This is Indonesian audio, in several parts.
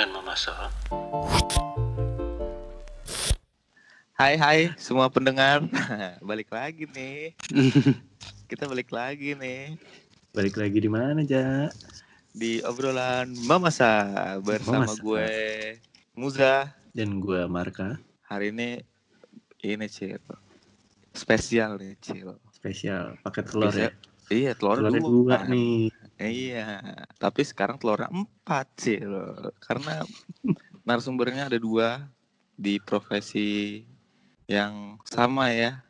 dengan Mama So. Hai hai semua pendengar Balik lagi nih Kita balik lagi nih Balik lagi di mana, Ja? Di obrolan Mamasa Bersama Mamasa. gue Muza Dan gue Marka, Hari ini Ini Cil Spesial nih Cil spesial pakai telur Bisa- ya. Iya telur Telurnya dua, dua kan. nih. Iya Tapi sekarang telurnya empat Cil Karena narasumbernya ada dua Di profesi Yang sama ya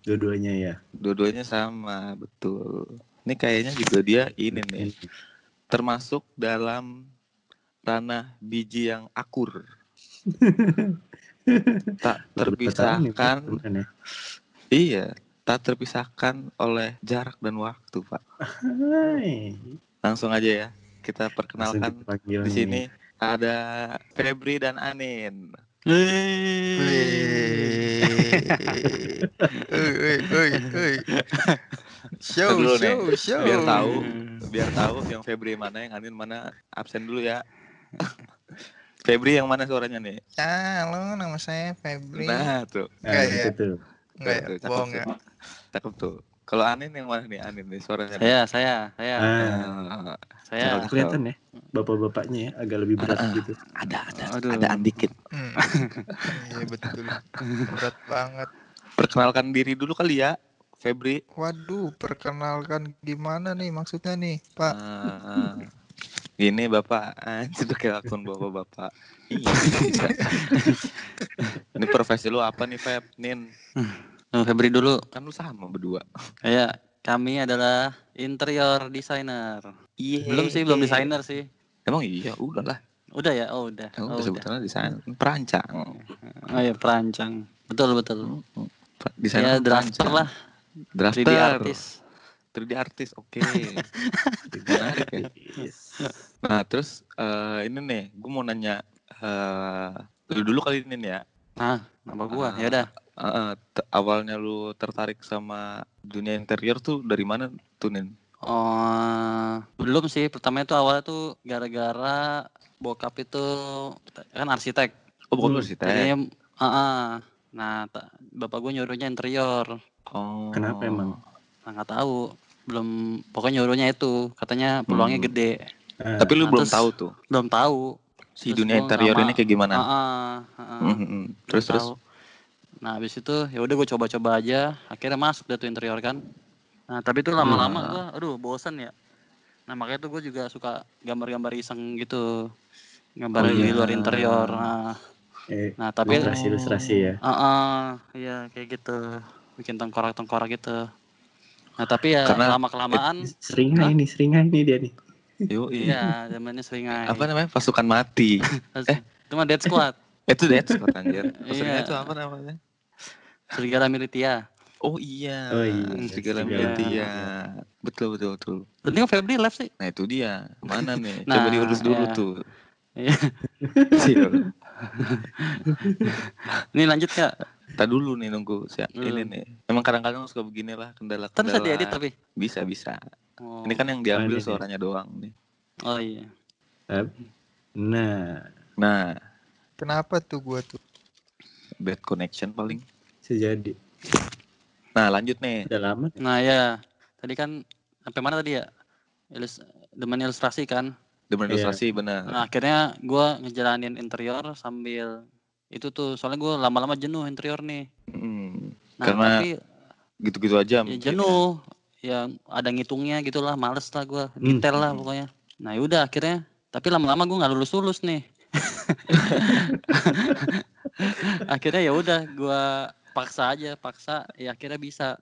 Dua-duanya ya. Dua-duanya sama, betul. Ini kayaknya juga dia ini nih, termasuk dalam ranah biji yang akur. tak terpisahkan, ya. iya, tak terpisahkan oleh jarak dan waktu, Pak. Hai. Langsung aja ya, kita perkenalkan di nih. sini ada Febri dan Anin. Show, Dulu nih, show, show. biar tahu. Biar tahu yang Febri mana, yang Anin mana, absen dulu ya. Febri yang mana suaranya nih? Ya, halo, nama saya Febri. Nah, tuh. Nah, itu ya. Enggak ya, Tuh, cakep bohong tuh. ya. Cakep tuh. Kalau Anin yang mana nih? Anin nih suaranya. nih. Saya, saya, saya, Ah, saya. Cakep. kelihatan ya. Bapak-bapaknya ya agak lebih berat ah. gitu. ada ada Aduh. ada dikit. Hmm. Iya betul. Berat banget. Perkenalkan diri dulu kali ya, Febri. Waduh, perkenalkan gimana nih maksudnya nih, Pak? Ah, ah. Ini Bapak, anjir tuh kayak akun bapak-bapak. Iya. ini profesi lu apa nih, Feb? Nin, Oh, Febri dulu. kan lu sama berdua. Ya, kami adalah interior designer. Iya. Belum sih, belum designer sih. Emang iya, udah lah. Udah ya? Oh, udah. Emang Oh, udah. sebetulnya desain perancang. Oh ya, perancang. Betul, betul. Desain Ya, drafter lah. 3D Drafter. artis. 3D artis, oke. Menarik ya. Nah, terus eh, ini nih, gue mau nanya eh lu dulu kali ini nih ya. Nah, nama gua. Ya udah. Eh, eh, te- awalnya lu tertarik sama dunia interior tuh dari mana tuh Nin? Oh, belum sih. Pertama itu awalnya tuh gara-gara bokap itu kan arsitek. Oh, bukan Hmm, universitas. Jadi, ah, ah. nah, bapak gue nyuruhnya interior. Oh. Kenapa emang? Nah, nggak tahu. Belum, pokoknya nyuruhnya itu. Katanya peluangnya Hmm. gede. Ah, Tapi lu Nah, belum terus- tahu tuh Belum tahu. Si Terus dunia interior ini kayak gimana? Ah. Hmm, hmm, hmm. Terus terus. tahu. Nah, habis itu ya udah gue coba-coba aja. Akhirnya masuk deh tuh interior kan. Nah, tapi itu lama-lama Nah. gua aduh bosan ya. Nah, makanya tuh gue juga suka gambar-gambar iseng gitu. Gambar Oh, di iya. luar interior. Nah, eh, nah tapi ilustrasi-ilustrasi ya. Ah, ah, iya kayak gitu. Bikin tengkorak-tengkorak gitu. Nah, tapi ya Karena- lama-kelamaan Seringai nih, seringai nih dia nih. Yuk, iya, zamannya seringai. Apa namanya? Pasukan mati. eh? Itu mah Dead Squad. itu Dead Squad anjir. Maksudnya Iya. itu apa namanya? Serigala Militia. Oh iya. Oh iya, Serigala Serigala Militia. Betul betul betul. Tadi kok Febri live sih? Nah itu dia. Mana nih? Nah, Coba diurus dulu iya. tuh. Iya. Ini lanjut kak. Kita dulu nih nunggu siap Belum. ini nih. Emang kadang-kadang suka begini lah kendala-kendala. bisa diedit tapi. Bisa bisa. Oh. Ini kan yang diambil Mana nih? suaranya doang nih. Oh iya. Nah, Nah, Kenapa tuh gua tuh? bad connection paling. sejadi. Nah lanjut nih. Udah lama. Nah ya. Tadi kan sampai mana tadi ya? Ilus demen ilustrasi kan. Demen Iya. ilustrasi benar. Nah akhirnya gua ngejalanin interior sambil itu tuh soalnya gua lama-lama jenuh interior nih. Hmm, Nah Karena tapi gitu-gitu aja. ya jenuh. Ya ada ngitungnya gitulah, males lah gua, Hmm. detail lah pokoknya. Nah yaudah akhirnya. Tapi lama-lama gua nggak lulus lulus nih. akhirnya ya udah gua paksa aja, paksa. Ya akhirnya bisa.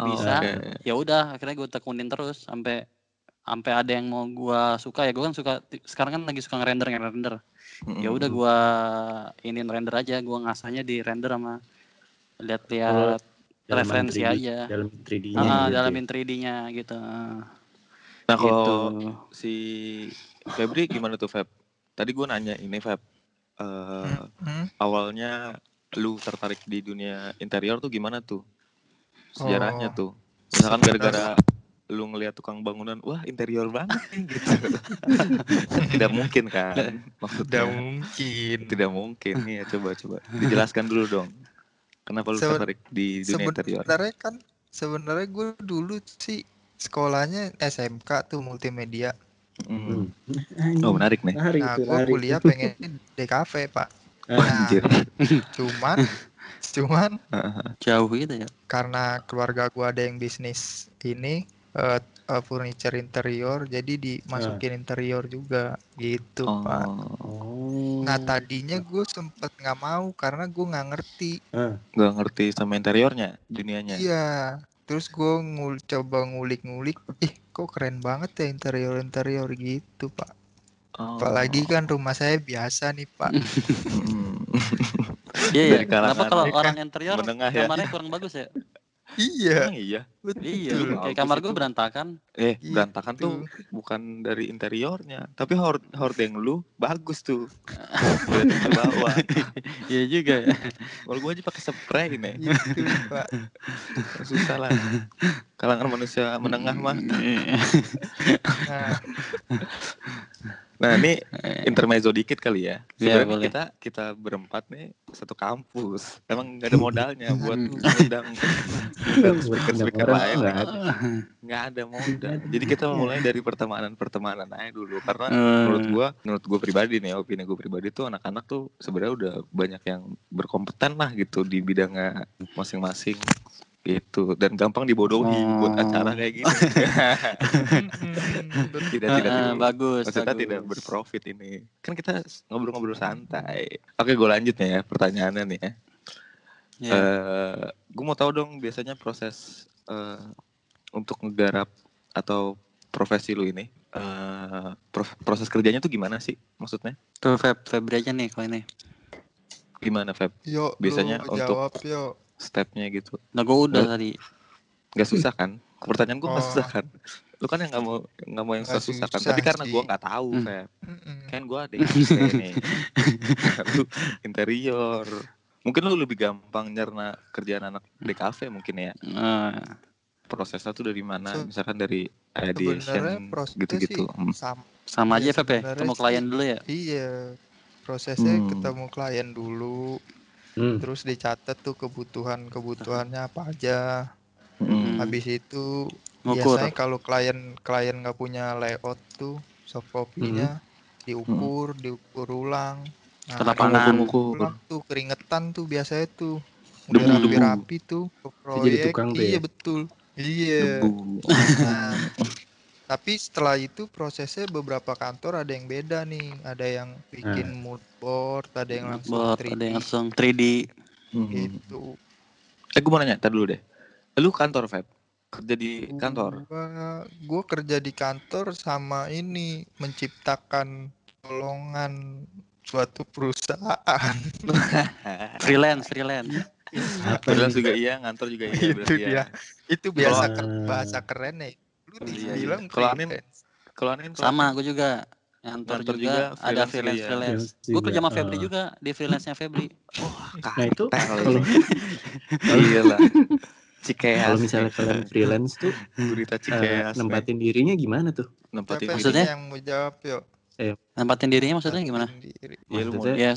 Oh, bisa. oke. Ya udah akhirnya gue tekunin terus sampai sampai ada yang mau gua suka ya gue kan suka sekarang kan lagi suka ngerender ngerender ya udah Mm-mm. gua iniin render aja gua ngasahnya di render sama lihat-lihat Dalaman referensi 3D, aja Dalam 3D-nya. ah, gitu. dalamin 3D-nya gitu Nah kalau gitu si Febri gimana tuh Feb? Tadi gue nanya ini Feb. eh, Hmm? awalnya lu tertarik di dunia interior tuh gimana tuh? Sejarahnya Oh. tuh. Misalkan gara-gara lu ngelihat tukang bangunan, wah interior banget gitu. tidak mungkin kan Tidak maksudnya. mungkin. Tidak mungkin. Iya, coba coba dijelaskan dulu dong. Kenapa lu Seben- tertarik di dunia interior? Sebenarnya kan sebenarnya gue dulu sih sekolahnya SMK tuh multimedia. Hmm. Hmm. Oh, menarik nih. Menarik Nah, gue menarik. kuliah pengen DKV pak. Wah, Nah, anjir. cuman cuman Jauh gitu ya. karena keluarga gua ada yang bisnis ini eh eh, furniture interior jadi dimasukin interior juga gitu pak Oh, Oh. nah tadinya gue sempet nggak mau karena gue nggak ngerti Ah, nggak ngerti sama interiornya, dunianya. iya terus gue ngul coba ngulik-ngulik ih kok keren banget ya interior interior gitu pak Oh. apalagi kan rumah saya biasa nih pak Mm. Iya ya. Dari Kenapa kalau orang interior ya. kamarnya kurang bagus ya? Iya Emang iya. Iya. betul Kayak kamar gue itu. berantakan. Eh, Gitu. berantakan tuh bukan dari interiornya, tapi hord hordeng lu bagus tuh. Dari bawah. Iya juga ya. Kalau gua aja pakai spray nih. gitu pak Susah lah. Kalangan manusia menengah mah. nah Nah, ini intermezzo dikit kali ya. Iya, Sebenarnya boleh. kita kita berempat nih satu kampus. Emang gak ada modalnya buat Hmm. mengundang speaker-speaker Orang lain. nggak ada. Nggak ada modal. Jadi kita mulai dari pertemanan-pertemanan aja dulu karena Eh, menurut gua menurut gua pribadi nih opini gua pribadi tuh anak-anak tuh sebenarnya udah banyak yang berkompeten lah gitu di bidangnya masing-masing gitu dan gampang dibodohi Oh. buat acara kayak gini tidak tidak tidak bagus. maksudnya bagus. tidak berprofit ini kan kita ngobrol-ngobrol santai oke gue lanjut nih ya pertanyaannya nih ya Iya. Eh, gue mau tahu dong biasanya proses eh, untuk ngegarap atau profesi lu ini eh, prof- proses kerjanya tuh gimana sih maksudnya Tuh Feb, Febri aja nih kalau ini. gimana Feb Yuk, Biasanya lu untuk- jawab yuk. Stepnya gitu Nah gue udah Eh, tadi. nggak susah kan pertanyaan gue nggak Oh. susah kan lu kan yang nggak mau nggak mau yang Nggak susah kan susah tapi karena gue nggak tahu. Feb Mm-mm. kan gue ada yang nih lu interior mungkin lu lebih gampang nyerna kerjaan anak DKV mungkin ya Eh, prosesnya tuh dari mana misalkan dari ideation gitu-gitu Hmm. sama. sama aja Iya, Feb ya. Ketemu klien dulu ya. Iya. Prosesnya Hmm. ketemu klien dulu, Hmm. terus dicatat tuh kebutuhan-kebutuhannya apa aja. Hmm. Habis itu Ngukur. biasanya kalau klien klien nggak punya layout tuh soft copy-nya diukur, diukur ulang. Nah, lapangan. Ulang tuh keringetan tuh biasanya tuh Debu, udah debu. rapi-rapi tuh ke jadi proyek tukang tuh iya ya? betul iya Debu. nah tapi setelah itu prosesnya beberapa kantor ada yang beda nih ada yang bikin mood board ada yang langsung Buat 3D ada yang langsung 3D. Hmm. gitu Eh gue mau nanya, tar dulu deh. Lu kantor, Feb? Kerja di kantor? gua, gua kerja di kantor sama ini menciptakan lowongan suatu perusahaan Freelance, freelance. Freelance juga iya, ngantor juga iya Itu berarti dia. ya. itu biasa ke- bahasa keren ya lu Iya, iya. bilang Kalau Anin, freelance. Kalau Anin Sama gue juga. Ngantor, juga, juga, ada freelance freelance ya. freelance. Freelance Gue kerja sama Febri ah. juga di freelance-nya Febri. Nah itu Kartel kalau. Iya lah. Cikeas. kalau misalnya kalian freelance tuh Gurita eh, Cikeas. nih. nempatin dirinya gimana tuh? Nempatin diri. Maksudnya? yang mau jawab yuk Nempatin dirinya maksudnya gimana? Iya, mau Maksudnya Ya,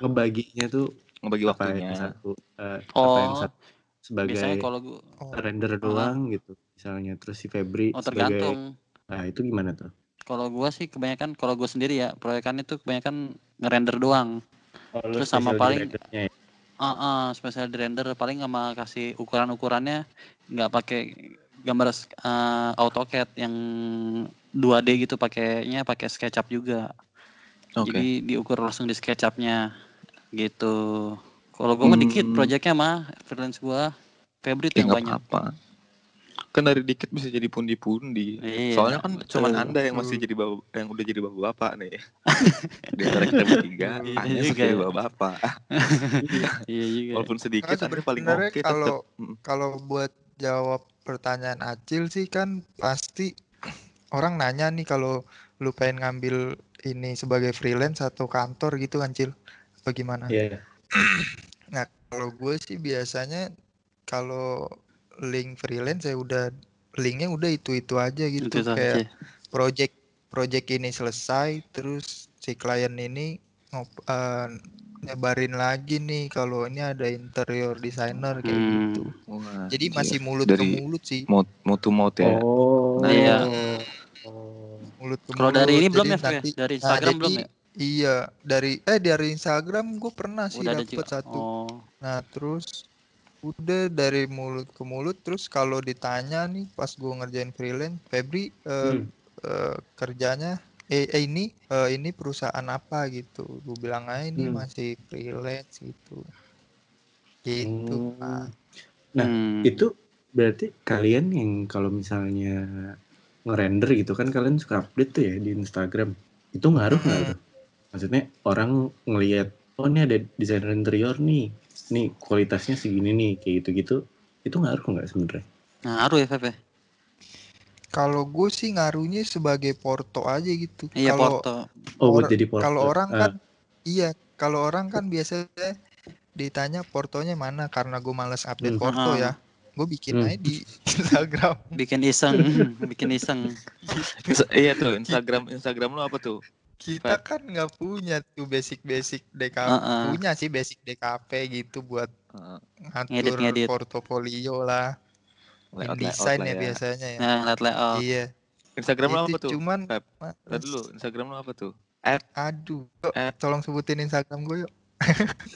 ngebaginya tuh ngebagi apa waktunya. yang satu eh, apa yang Oh, satu sebagai biasanya kalau gue Oh, render doang gitu misalnya terus si Febri oh sebagai tergantung. nah itu gimana tuh? Kalau gue sih kebanyakan kalau gue sendiri ya proyekan itu kebanyakan ngerender doang. Oh, Terus sama special paling- ya? Ah, ah, spesial di render paling sama kasih ukuran-ukurannya nggak pakai gambar eh, AutoCAD yang 2D gitu pakainya pakai SketchUp juga. Oke. Jadi diukur langsung di SketchUp-nya gitu. Kalau gue mah dikit Hmm. proyeknya mah freelance gua Febri tuh Ya yang banyak. apa-apa. Kan dari dikit bisa jadi pundi-pundi. Iya, Soalnya kan betul. cuman anda yang masih jadi bawa, yang udah jadi bapak bapak nih. Di antara kita bertiga, Iya anda juga sebagai ya. bapak bapak. Iya juga. Walaupun sedikit, anda paling oke kalau. Mm. kalau buat jawab pertanyaan Acil sih kan pasti orang nanya nih kalau lu pengen ngambil ini sebagai freelance atau kantor gitu kan Cil bagaimana? Iya. Nah kalau gue sih biasanya kalau link freelance saya udah linknya udah itu itu aja gitu Itu kayak aja. project project ini selesai terus si klien ini ngop, eh, nyebarin lagi nih kalau ini ada interior designer kayak Hmm. gitu Wah, jadi anjir. masih mulut ke Dari mulut sih mouth, mouth to mouth ya. Oh. Nah, iya. Oh. mulut ke Kalau dari mulut. ini belum ya, nanti- Dari nah, Instagram belum jadi ya? Iya dari eh dari Instagram gue pernah sih dapat juga. satu Oh. Nah, terus udah dari mulut ke mulut terus kalau ditanya nih pas gua ngerjain freelance, Febri eh, Hmm. eh, kerjanya eh, eh, ini eh, ini perusahaan apa gitu. Gue bilang aja ini Hmm. masih freelance gitu. Gitu, Pak. Hmm. Nah, Hmm. Itu berarti kalian yang kalau misalnya ngerender gitu kan kalian suka update tuh ya di Instagram. Itu ngaruh nggak Mm-mm. tuh? Maksudnya orang ngelihat oh ini ada desainer interior nih, nih kualitasnya segini nih kayak gitu-gitu. Itu ngaruh nggak sebenarnya? Nah, ngaruh ya, Feb ya? Kalau gue sih ngaruhnya sebagai porto aja gitu. Iya, Kalau Porto. Oh buat Or- jadi porter. kalau orang Ah, kan iya, kalau orang kan biasanya ditanya portonya mana karena gue males update Hmm. porto Ah. ya. Gue bikin Hmm. aja di Instagram. Bikin iseng, bikin iseng. Iya tuh Instagram Instagram lu apa tuh? Kita kan nggak punya tuh basic-basic DKP. Heeh. Punya sih basic DKP gitu buat Heeh, ngatur Ngedit-ngedit. portofolio lah. layout- Desain layout ya lah biasanya ya. Nah, lihat layout. Iya. Instagram lu Itu apa tuh? cuman Tadi dulu Instagram lu apa tuh? aduh, yuk, At- tolong sebutin Instagram gue yuk.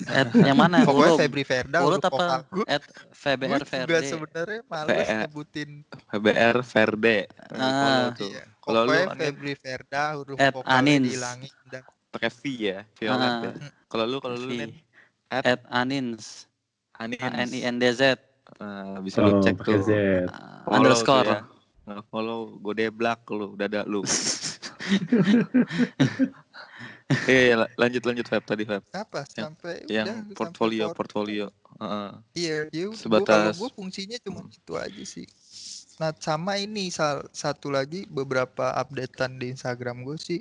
At, yang mana? Pokoknya. Febri Verda Urut apa? At VBR Verde. sebenarnya males VR. nyebutin HBR Verde. Ah. Iya. Kalau lu Febri Verda huruf At Anins. dihilangin udah. pakai V ya, Violet Ah. ya. Kalau lu kalau lu at At Anins. Anin, A N I N D Z. Ah, bisa lu oh, cek pakai tuh. Z. Uh, Follow underscore. tuh ya. Nggak follow, gue deblak lu, dada lu. Iya, iya, la- lanjut lanjut Feb tadi Feb. Apa Yang- sampai Yang udah sampai portfolio porto. portfolio. Heeh. Iya, iya. Gua kalau Sebatas- gue fungsinya cuma Hmm. itu aja sih. Nah, sama ini sal- satu lagi beberapa updatean di Instagram gue sih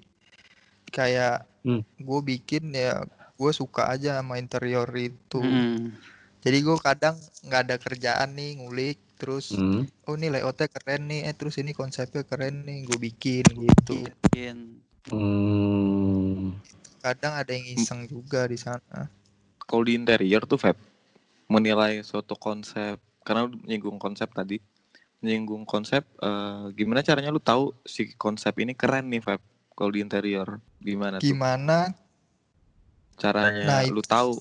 kayak Hmm. gue bikin ya gue suka aja sama interior itu. Hmm. Jadi gue kadang nggak ada kerjaan nih ngulik terus Hmm. oh ini layoutnya keren nih, eh terus ini konsepnya keren nih, gue bikin gitu. Bikin. Hmm. Kadang ada yang iseng juga di sana. Kalau di interior tuh Feb menilai suatu konsep karena menyinggung konsep tadi menyinggung konsep eh, gimana caranya lu tahu si konsep ini keren nih Feb kalau di interior gimana tuh Gimana? caranya Nah, lu tahu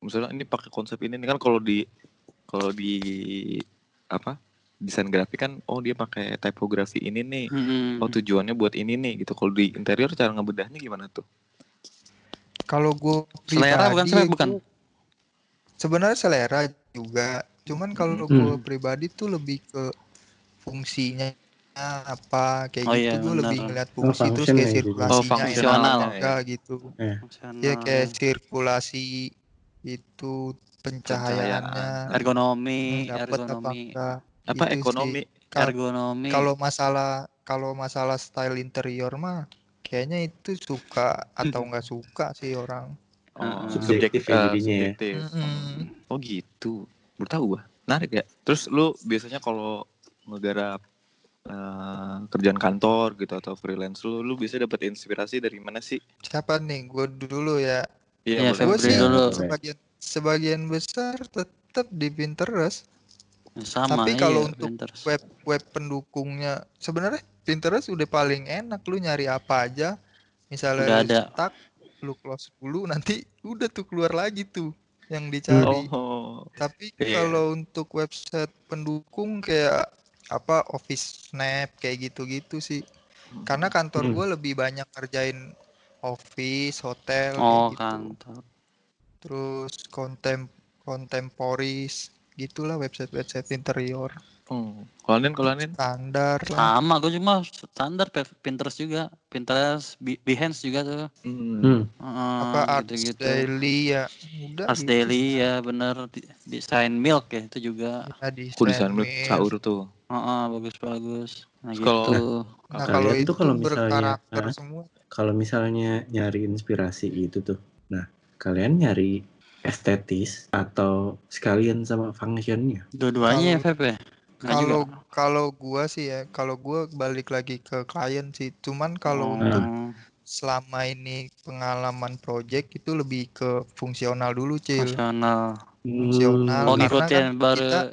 misalnya ini pakai konsep ini nih kan kalau di kalau di apa desain grafik kan oh dia pakai typography ini nih Hmm. oh tujuannya buat ini nih gitu kalau di interior cara ngebedahnya gimana tuh Kalau gue Selera bukan selera bukan. Sebenarnya selera juga. Cuman kalau Hmm. gue pribadi tuh lebih ke fungsinya apa kayak Oh gitu. iya, gue lebih ngeliat fungsi terus function kayak ya, jadi. sirkulasinya Oh, fungsional. apa enggak gitu. Fungsional, Ya kayak ya. sirkulasi itu pencahayaannya ergonomi, apa ergonomi, enggak. apa Gitu sih. ekonomi Kal- ergonomi. Kalau masalah kalau masalah style interior mah kayaknya itu suka atau nggak suka sih orang. oh, Subjektif ya eh, jadinya ya. subjektif. Mm-mm. Oh gitu. Baru tahu gua. Menarik ya. Terus lu biasanya kalau ngegarap eh, kerjaan kantor gitu atau freelance lu lu bisa dapat inspirasi dari mana sih? Siapa nih? Gue dulu ya. Iya, boleh. Gue Febri sih dulu. sebagian sebagian besar tetap di Pinterest. sama Tapi iya, kalau untuk Pinterest. Web web pendukungnya sebenarnya Pinterest udah paling enak lu nyari apa aja. Misalnya Udah lu ada. stuck, lu close dulu nanti udah tuh keluar lagi tuh yang dicari. Oh. Tapi Iya. kalau untuk website pendukung kayak apa Office Snap kayak gitu-gitu sih. Karena kantor Hmm. gue lebih banyak kerjain office, hotel Oh, gitu. kantor. Terus kontem kontemporis gitulah website-website interior Hmm. Kalau Anin, kalau Anin? standar lah. Sama, gue cuma standar Pinterest juga. Pinterest, Be- Behance juga tuh. Hmm. Hmm. Heeh, apa Arts gitu-gitu. Daily ya udah Arts gitu. Daily ya bener. Desain Milk ya itu juga. Ya, Aku desain Sandwich. milk caur tuh. Heeh, bagus-bagus. Nah Terus kalau- gitu. Nah Kalian kalau itu kalau misalnya, Hah? semua. Kalau misalnya nyari inspirasi itu tuh, nah kalian nyari estetis atau sekalian sama functionnya? Dua-duanya ya Feb ya? Kalau kalau gua sih ya, kalau gua balik lagi ke klien sih. Cuman kalau Oh. untuk selama ini pengalaman project itu lebih ke fungsional dulu, Cil. Fungsional. Fungsional. Oh karena ngikutin kan baru kita-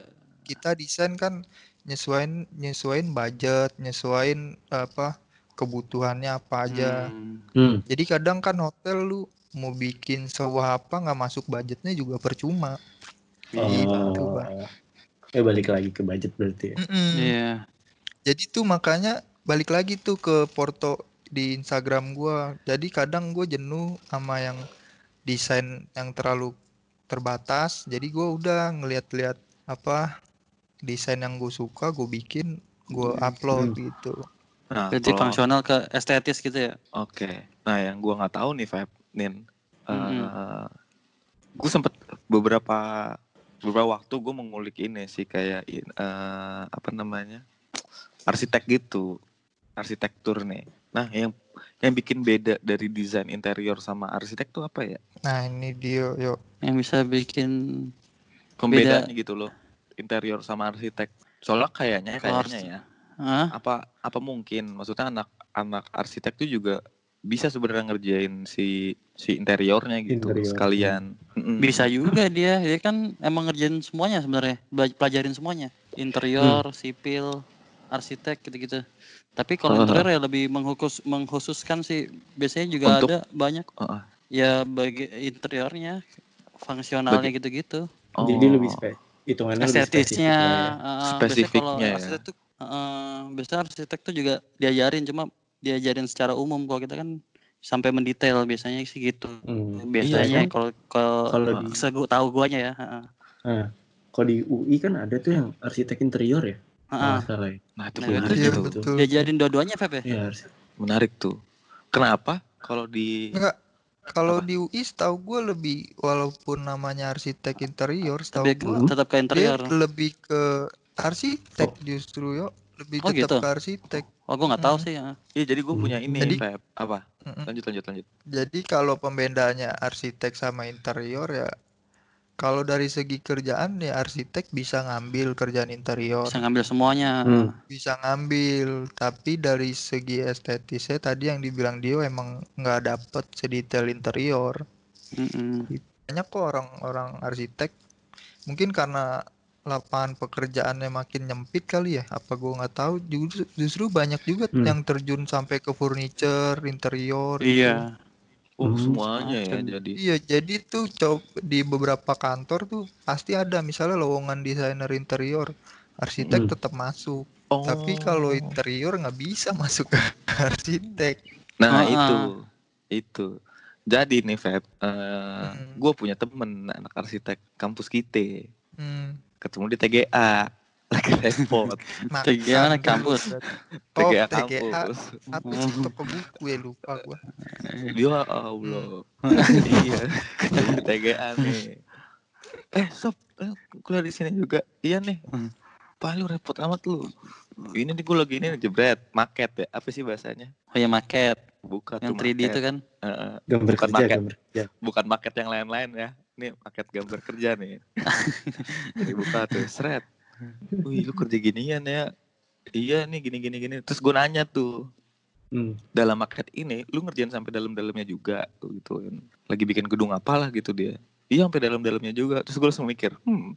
Kita desain kan nyesuain nyesuain budget, nyesuain apa kebutuhannya apa aja. Hmm. Hmm. Jadi kadang kan hotel lu mau bikin sewa apa nggak masuk budgetnya juga percuma. Oh. Gitu, Bang. Eh balik lagi ke budget berarti ya. Mm-mm. Iya. Jadi tuh makanya balik lagi tuh ke porto di Instagram gua. Jadi kadang gue jenuh sama yang desain yang terlalu terbatas. Jadi gua udah ngeliat-liat apa desain yang gue suka, gue bikin, gue upload gitu. Nah, Berarti kalau- fungsional ke estetis gitu ya. Oke. Nah, yang gua nggak tahu nih, Feb, Nin. Mhm. gue sempet beberapa beberapa waktu gue mengulik ini sih kayak eh, apa namanya arsitek gitu, arsitektur nih. Nah, yang yang bikin beda dari desain interior sama arsitek tuh apa ya? Nah ini dia, yuk. Yang bisa bikin Pembedaannya gitu loh, interior sama arsitek. Soalnya kayaknya kayaknya ya, Hah? apa apa mungkin maksudnya anak anak arsitek tuh juga bisa sebenarnya ngerjain si si interiornya gitu Interior. sekalian. Mm-mm. Bisa juga dia. Dia kan emang ngerjain semuanya sebenarnya. Pelajarin semuanya. Interior, sipil, arsitek gitu-gitu. Tapi kalau Ah. interior ya lebih menghukus mengkhususkan sih. Biasanya juga Untuk- ada banyak Heeh. ya bagi interiornya fungsionalnya gitu-gitu. Jadi Oh. lebih spe hitungannya lebih Estetisnya, lah ya. uh, biasanya kalau Spesifiknya ya. arsitek tuh, uh, biasanya arsitek tuh juga diajarin cuma diajarin secara umum. Kalau kita kan sampai mendetail biasanya sih gitu. Hmm. Biasanya kan? kalau kalau Kalau di segu tahu guanya ya. heeh. nah, kalau di UI kan ada tuh yang arsitek interior ya. Salah ya. Nah, itu Nah, menarik Iya tuh. betul. Diajarin dua-duanya Feb ya? Iya. Menarik tuh. Kenapa? Kalau di Enggak. Kalau di UI setahu gue lebih walaupun namanya arsitek interior setahu Tapi gue tetap ke dia interior. lebih ke arsitek justru yuk lebih Oh, tetap gitu? ke arsitek. Oh, gue nggak tahu Hmm. sih. ya. Iya, jadi gue Hmm. punya ini, Jadi- Feb. Apa? Lanjut, lanjut, lanjut. Jadi kalau pembedaannya arsitek sama interior ya kalau dari segi kerjaan ya arsitek bisa ngambil kerjaan interior, Bisa ngambil semuanya. Hmm. bisa ngambil. Tapi dari segi estetisnya tadi yang dibilang Dio emang nggak dapet sedetail interior. Mm-mm. Banyak kok orang-orang arsitek mungkin karena lapangan pekerjaannya makin nyempit kali ya. Apa gua nggak tahu. Justru, justru banyak juga Hmm. yang terjun sampai ke furniture, interior. gitu. Iya. Oh, Hmm, semuanya ya jadi. Iya, jadi tuh coba di beberapa kantor tuh pasti ada misalnya lowongan desainer interior, arsitek Hmm. tetap masuk. Oh. Tapi kalau interior nggak bisa masuk ke arsitek. Nah, Ah, itu. ah. Itu. Jadi nih, Feb, Mm. gue punya temen anak arsitek kampus kita. Hmm. Ketemu di TGA. Lagi repot. TGA mana makan kampus? Oh, TGA TGA. kampus. Apa sih toko buku ya lupa gua. Dia Allah. iya. TGA nih. Eh, sob, eh, kuliah di sini juga. Iya nih. Pak lu repot amat lu. Ini nih gue lagi ini nih, jebret, market ya. Apa sih bahasanya? Oh ya market. Buka Yang tuh 3D itu kan. Heeh. Gambar Bukan kerja, market. gambar kerja. bukan market yang lain-lain ya. Ini market gambar kerja nih. Jadi buka tuh, seret. Wih, lu kerja ginian ya. Iya nih gini gini gini. Terus gue nanya tuh, Hmm. dalam market ini lu ngerjain sampai dalam-dalamnya juga gitu kan. Lagi bikin gedung apalah gitu dia. Iya sampai dalam-dalamnya juga. Terus gue langsung mikir, hmm,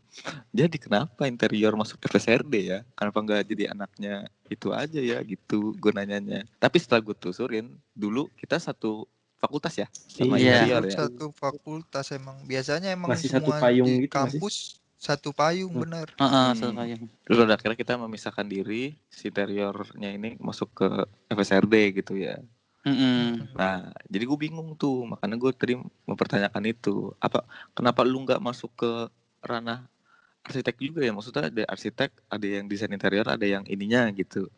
jadi kenapa interior masuk FSRD ya? Kenapa nggak jadi anaknya itu aja ya gitu gue nanyanya. Tapi setelah gue telusurin, dulu kita satu fakultas ya sama Iya. interior ya. Satu fakultas emang biasanya emang Masih satu semua payung di gitu kampus satu payung Hmm. bener. Heeh, Hmm. satu kayang. Terus akhirnya kita memisahkan diri, si interiornya ini masuk ke FSRD gitu ya. Mm-mm. Nah, jadi gue bingung tuh, makanya gue tadi mempertanyakan itu. Apa, kenapa lu nggak masuk ke ranah arsitek juga ya? Maksudnya ada arsitek, ada yang desain interior, ada yang ininya gitu.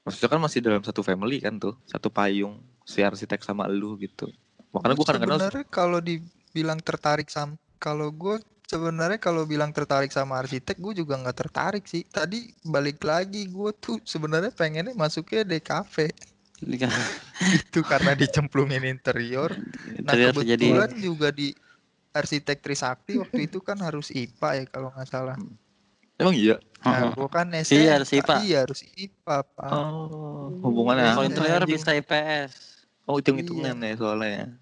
Maksudnya kan masih dalam satu family kan tuh, satu payung si arsitek sama lu gitu. Makanya gue kadang-kadang Sebenarnya kalau dibilang tertarik sama kalau gue sebenarnya kalau bilang tertarik sama arsitek gue juga nggak tertarik sih. Tadi balik lagi gue tuh sebenarnya pengennya masuknya DKV Ini kan itu karena dicemplungin interior. Nah interior jadi kebetulan juga di arsitek Trisakti waktu itu kan harus IPA ya kalau nggak salah. Emang iya? Nah, gua kan Iya, SMA. harus IPA. Iya, harus IPA, Pak. Oh, hubungannya. Kalau Iya, interior bisa IPS. Oh, hitung-hitungan ya soalnya.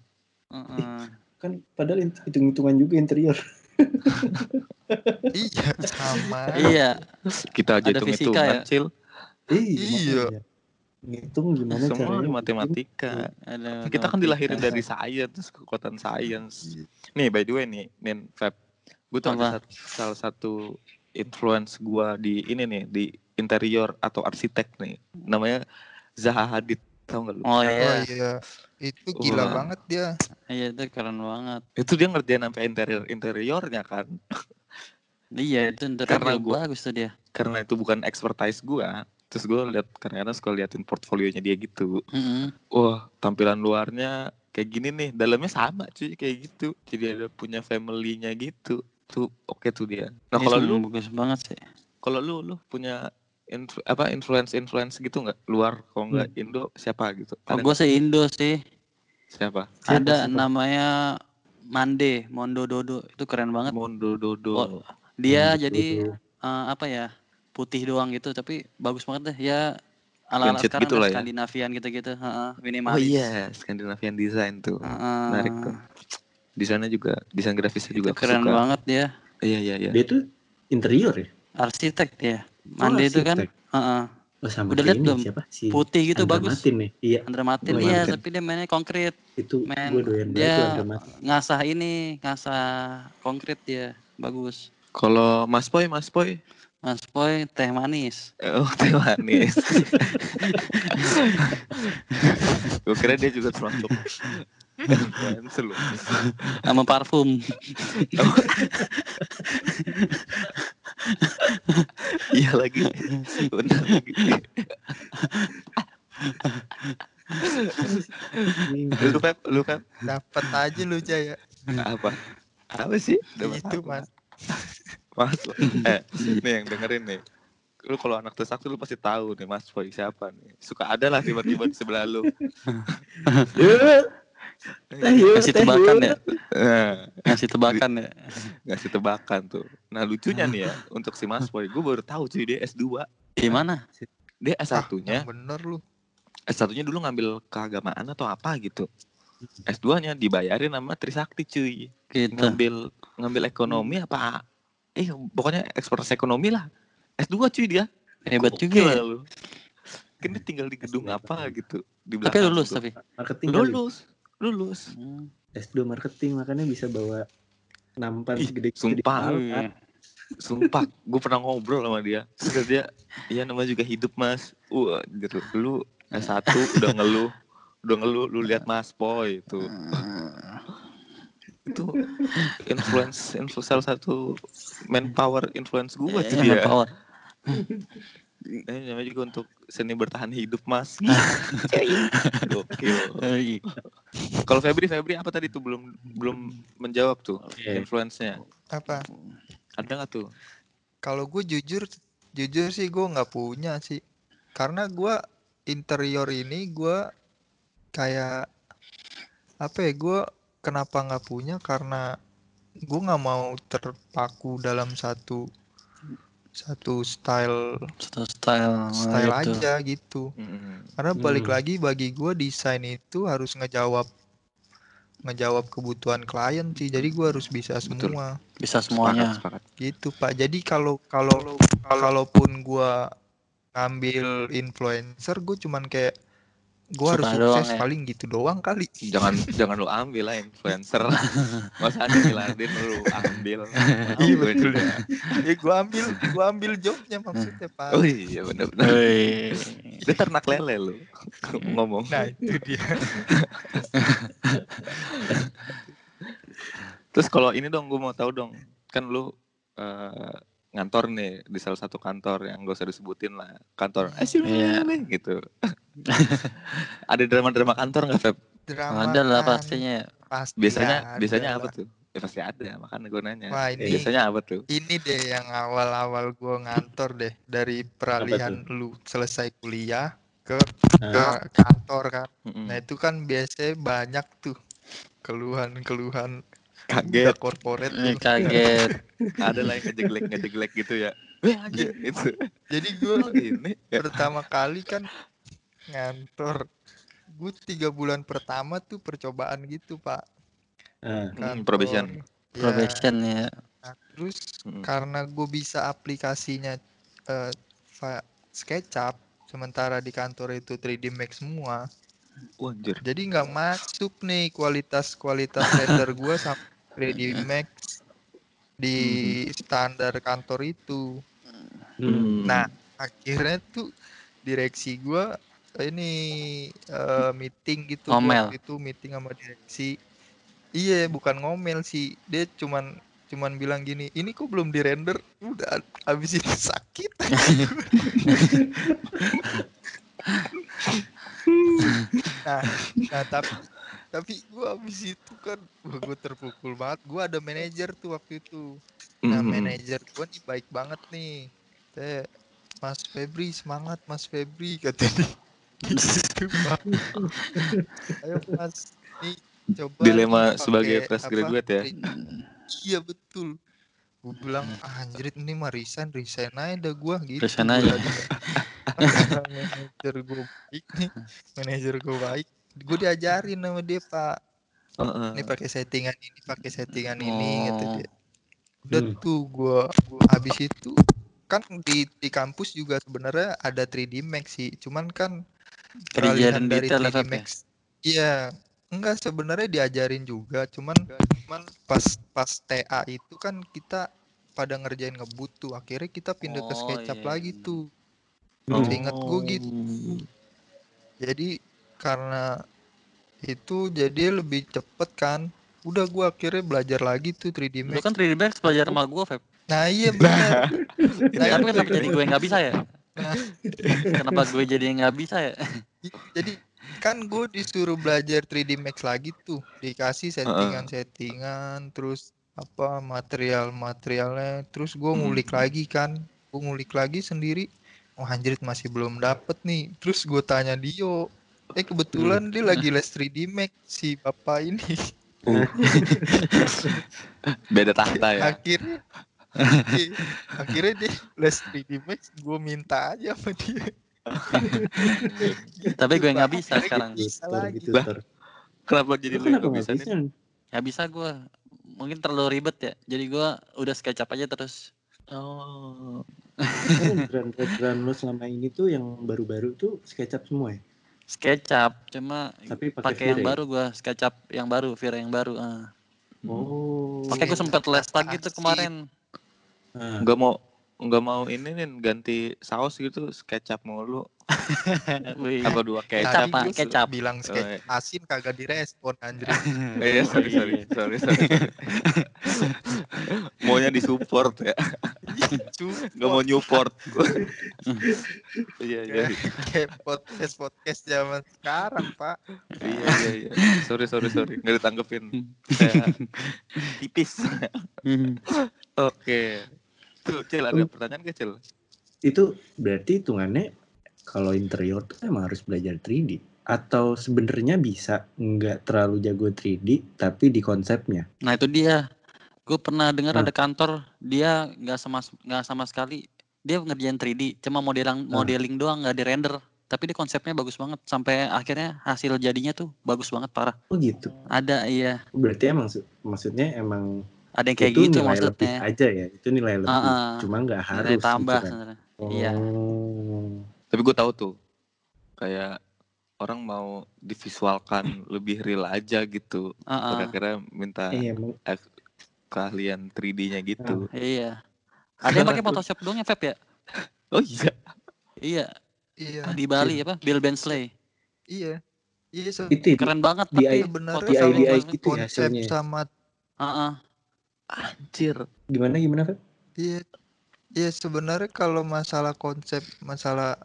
Heeh. Kan padahal hitung-hitungan juga interior. iya, sama. Iya, Kita aja Ada fisika hitung-hitungan, ya? Cil. Iya. makanya. Ngitung gimana Semua caranya? matematika. ada Kita kan dilahirin dari sains, kekuatan sains. Nih, by the way nih, Nin, Feb. Gue tuh ada salah satu influence gua di ini nih, di interior atau arsitek nih. Namanya Zaha Hadid. Tau gak lu? Oh Oh iya, iya. Itu gila Wah. banget dia. iya itu keren banget. Itu dia ngerjain sampai interior interiornya kan. Iya itu interior Karena gua- bagus tuh dia. Karena itu bukan expertise gua. Terus gue lihat kadang-kadang suka liatin portfolionya dia gitu. Heeh. Wah, tampilan luarnya kayak gini nih, dalamnya sama cuy kayak gitu. Jadi ada punya family-nya gitu. Tuh oke tuh dia. Nah, Iya, kalau lu bagus banget sih. kalau lu lu punya influ- apa influence influence gitu nggak luar kalau nggak Indo siapa gitu? Oh, gue sih Indo sih. siapa? Ada siapa? namanya Mande, Mondo Dodo. Itu keren banget. Mondo Dodo. Oh, Dia Hmm, jadi betul. eh, apa ya? Putih doang gitu, tapi bagus banget deh. Ya ala-ala Clean sheet sekarang gitu lah ya. Skandinavian gitu-gitu. Heeh, Oh minimalis. iya, Scandinavian design tuh. Heeh. Menarik tuh. Desainnya juga, desain grafisnya juga keren suka. banget dia. Iya iya iya. Dia tuh interior ya? Arsitek Oh, Mande itu kan Oh sama Udah liat ini belum? siapa sih? putih gitu Andra bagus. Matin nih. Iya, Andra Matin Gua iya, tapi dia mainnya konkret. itu Men, gue doyan banget dia-. Ngasah ini, ngasah konkret dia. Bagus. Kalau Mas Boy, Mas Boy, Mas Boy teh manis. oh teh manis. Gue kira dia juga termasuk. Sama parfum. Iya lagi. Benar lagi. Lu Pep, lu Pep. Dapat aja lu Jaya. Apa? Apa sih? Dapat Itu apa? mas. Mas, eh, nih yang dengerin nih. Lu kalau anak tesak lu pasti tahu nih Mas Boy siapa nih. Suka ada lah tiba-tiba di sebelah lu. Kasih tebakan ya. Nah, Ngasih tebakan ya. ngasih tebakan tuh. Nah lucunya nih ya, untuk si Mas Boy, gue baru tahu cuy dia S2. Gimana? Dia Ah, S1-nya, yang bener lu. S1-nya dulu ngambil keagamaan atau apa gitu. S2-nya dibayarin sama Trisakti cuy. Gitu. Ngambil ngambil ekonomi apa? Eh pokoknya ekspres ekonomi lah. S2 cuy dia. Hebat Gokil juga ya. lu. Kan dia tinggal di gedung apa gitu. Di Tapi belakang lulus situ. tapi. Marketing kali. Lulus. Lulus. Hmm. S2 marketing makanya bisa bawa nampan Ih, segede sumpah. Wih. Sumpah, gue pernah ngobrol sama dia. Terus dia, iya namanya juga hidup mas. Wah, gitu. Lu S1 udah ngeluh, udah ngeluh. Lu lihat Mas Boy itu, itu influence, influence salah satu manpower influence gue Iya, dia. manpower. Ini namanya juga untuk seni bertahan hidup mas. Gokil. Iya. Kalau Febri, Febri apa tadi tuh belum belum menjawab tuh Oke. influence-nya. Apa? Ada nggak tuh? Kalau gue jujur, jujur sih gue nggak punya sih. Karena gue interior ini gue kayak apa ya? Gue kenapa nggak punya? Karena gue nggak mau terpaku dalam satu satu style Satu style. style gitu. aja gitu. Mm-mm. Karena balik Hmm. lagi bagi gue desain itu harus ngejawab ngejawab kebutuhan klien sih. Jadi gue harus bisa Betul. semua Bisa Sepakat, semuanya. sepakat. gitu Pak. Jadi kalau kalau kalaupun gue ngambil influencer, gue cuman kayak gue harus Suka doang sukses ya? paling gitu doang kali. jangan jangan lu ambil lah influencer masa ada Miladin lu ambil Iya, betul. gue. ya gue ambil gue ambil jobnya maksudnya Pak. oh iya benar-benar Wih. dia ternak lele lu ngomong Nah itu dia. terus kalau ini dong gue mau tahu dong kan lu eh, ngantor nih di salah satu kantor yang gak usah disebutin lah kantor asyik Iya. gitu ada drama-drama kantor nggak Feb Drama Ada lah kan, pastinya. ya. pasti biasanya ada biasanya lah. apa tuh ya pasti ada makanya gue nanya Wah ini biasanya apa tuh ini deh yang awal-awal gue ngantor deh dari peralihan lu selesai kuliah ke ke Nah, kantor kan. Mm-mm. Nah itu kan biasanya banyak tuh keluhan-keluhan kaget udah corporate Eh, tuh. kaget. ada lah yang ngejeglek ngejeglek gitu ya Eh anjir gitu. Jadi gue gini. Ya. pertama kali kan ngantor. Gue tiga bulan pertama tuh percobaan gitu pak. Ah, Hmm, probation. Ya, Probation ya. nah, terus Hmm. karena gue bisa aplikasinya eh, fa- SketchUp, sementara di kantor itu 3D Max semua. Wah, anjir. Jadi nggak masuk nih kualitas kualitas render gue sama 3D Max di standar kantor itu. hmm. Nah, akhirnya tuh direksi gua ini eh, meeting gitu Ngomel. itu meeting sama direksi. Iya, bukan ngomel sih. Dia cuman cuman bilang gini, "Ini kok belum dirender?" Udah habis itu sakit. nah, nah tapi tapi gua habis itu kan gua terpukul banget. Gua ada manajer tuh waktu itu. Nah, Hmm. manajer gua nih baik banget nih. Saya Mas Febri semangat Mas Febri kata dia. Gitu, Bang. Ayo Mas, nih coba Dilema nih sebagai fresh graduate ya. tri- Iya betul. Gue bilang ah, anjrit ini mah resign resign aja dah gua gitu. Resign aja. manajer gue baik nih, manajer gue baik. Gue diajarin sama dia Pak. Heeh. Ini pakai settingan ini, pakai settingan ini kata Oh. dia. Udah Hmm. tuh gua, gua habis itu kan di di kampus juga sebenarnya ada 3D Max sih. Cuman kan peralihan Diajarin dari detail ya, 3D Feb, ya? Max. Iya, enggak sebenarnya diajarin juga, cuman cuman pas pas TA itu kan kita pada ngerjain ngebut tuh. Akhirnya kita pindah ke Oh, SketchUp iya, lagi iya. tuh. Oh. Seingat gua gitu. Jadi karena itu jadi lebih cepet kan. Udah gua akhirnya belajar lagi tuh 3D Lu Max. kan 3D Max belajar sama gue, Feb. Nah iya benar. Nah, Tapi kenapa jadi gue yang nggak bisa ya? Nah. Kenapa gue jadi yang nggak bisa ya? Jadi kan gue disuruh belajar 3D Max lagi tuh, dikasih settingan-settingan, terus apa material-materialnya, terus gue ngulik lagi kan, gue ngulik lagi sendiri. Wah anjrit masih belum dapet nih. Terus gue tanya Dio, eh kebetulan dia lagi les 3D Max si bapak ini. Beda tahta ya. akhirnya Iya, akhirnya dia les 3D Max, gue minta aja sama dia. Tapi gue nggak bisa Akhirnya sekarang. bisa lagi. gitu, Lah, Tor. Kenapa jadi Lu nggak nggak bisa nih? bisa? Nggak bisa gue. Mungkin terlalu ribet ya. Jadi gue udah SketchUp aja terus. Oh. Kan Brand-brand lu selama ini tuh yang baru-baru tuh SketchUp semua ya? SketchUp cuma Tapi pakai pakai yang ya? baru gue SketchUp yang baru, Vira yang baru. ah. Oh. Makanya gue sempet les lagi tuh kemarin. Ah, Nggak mau nggak mau ini nih ganti saus gitu sketchup mulu. Apa dua kecap? Pak, gua kecap. bilang Oh, iya. asin kagak direspon anjir. eh sorry sorry sorry sorry maunya disupport ya. Nggak mau Newport iya iya. Kayak podcast podcast zaman sekarang pak. iya iya iya. Sorry sorry sorry. Nggak ditanggepin. Kayak tipis. Oke. tuh cil ada pertanyaan gak cil itu berarti hitungannya kalau interior tuh emang harus belajar 3D atau sebenarnya bisa nggak terlalu jago 3D tapi di konsepnya Nah itu dia. Gue pernah dengar Nah. ada kantor dia nggak sama nggak sama sekali dia ngerjain 3D, cuma modeling Nah. modeling doang nggak di render. Tapi di konsepnya bagus banget sampai akhirnya hasil jadinya tuh bagus banget parah. oh gitu Ada iya, berarti emang su- maksudnya emang ada yang kayak itu gitu nilai lebih maksudnya. aja ya itu nilai lebih Ah, ah. cuma nggak harus Nilai tambah gitu kan. sebenarnya. Iya. Oh. tapi gue tahu tuh kayak orang mau divisualkan lebih real aja gitu Ah, ah. kira-kira minta Iya, keahlian 3D-nya gitu Iya. Ada yang pakai Photoshop doang ya, Feb ya? oh iya Iya, Iya. di Bali apa? Bill Bensley. Iya. Iya se- itu Keren banget Di tapi sebenarnya di kalau IDI mas- gitu ya konsep hasilnya. sama Ah, ah. Anjir. Gimana gimana Feb? iya. Iya sebenarnya kalau masalah konsep masalah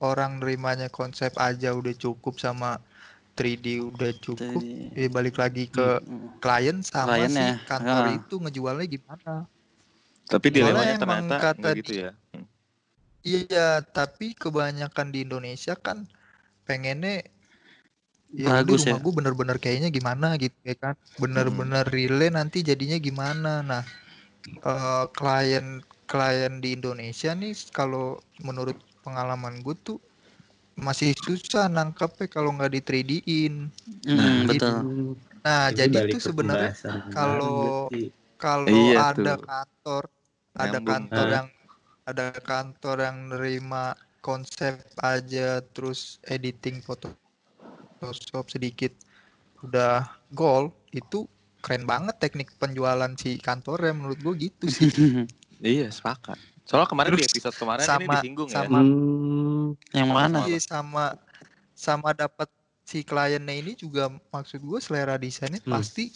orang nerimanya konsep aja udah cukup sama 3D udah cukup Jadi, ya balik lagi ke mm, klien sama Kliennya, si kantor ah. itu ngejualnya gimana. Tapi dilemanya ternyata kata gitu ya? Hmm. Iya, tapi kebanyakan di Indonesia kan pengennya ya udah Bagus ya. rumah gue bener-bener kayaknya gimana gitu ya kan, bener-bener relay nanti jadinya gimana. Nah, eh, klien klien di Indonesia nih kalau menurut pengalaman gue tuh masih susah nangkepnya kalau nggak di 3D-in. Mm, gitu. betul. Hmm, Nah, ini jadi ke sebenarnya kemarin kalau- kalau Iya ada tuh. kantor, ada Nyambung. kantor yang ada kantor yang nerima konsep aja terus editing foto Photoshop sedikit udah goal itu keren banget teknik penjualan si kantornya menurut gue gitu sih. Iya, sepakat. Soalnya kemarin di Terus episode kemarin ini sama- disinggung ya. sama- Hmm, Yang mana? Iya sama sama dapat si kliennya ini juga maksud gue selera desainnya Hmm. pasti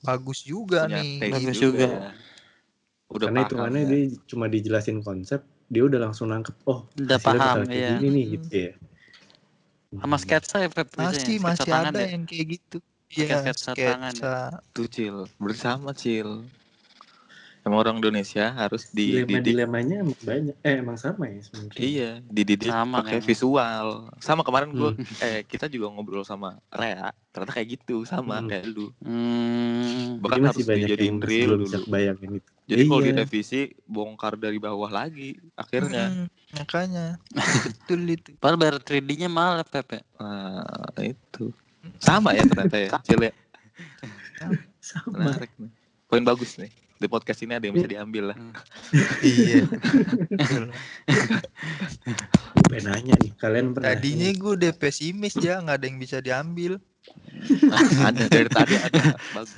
bagus juga Punya nih. Bagus juga. juga. ya. Udah karena hitungannya ya. dia cuma dijelasin konsep, dia udah langsung nangkep. Oh, Udah paham, iya. gini nih Hmm. gitu ya. Sama sketsa ya, Feb, biasanya? Masih Sketsa masih ada ya? yang kayak gitu. Iya, sketsa tangan ya? sketsa. Tuh Cil, bersama Cil. Emang orang Indonesia harus dididik Dilema-dilemanya emang banyak. Eh, emang sama ya sebenarnya. Iya, dididik Sama pakai kayaknya. visual. Sama kemarin gue, Hmm. eh kita juga ngobrol sama Rea, ternyata kayak gitu, sama Hmm. kayak lu. Hmm. Jadi Bahkan masih harus dijadiin real belum bisa dulu. kebayangin itu. Jadi kalau Iya. direvisi, bongkar dari bawah lagi akhirnya. Mm, makanya betul itu. Padahal bayar 3D-nya mahal ya, Pep ya? Nah, itu. Sama ya ternyata ya, Cil ya. Sama. Menarik nih. Poin bagus nih. Di podcast ini ada yang bisa diambil lah. iya. Betul. Gue pengen nanya nih, kalian pernah Tadinya gue udah pesimis ya nggak ada yang bisa diambil. ada dari tadi ada. Bagus.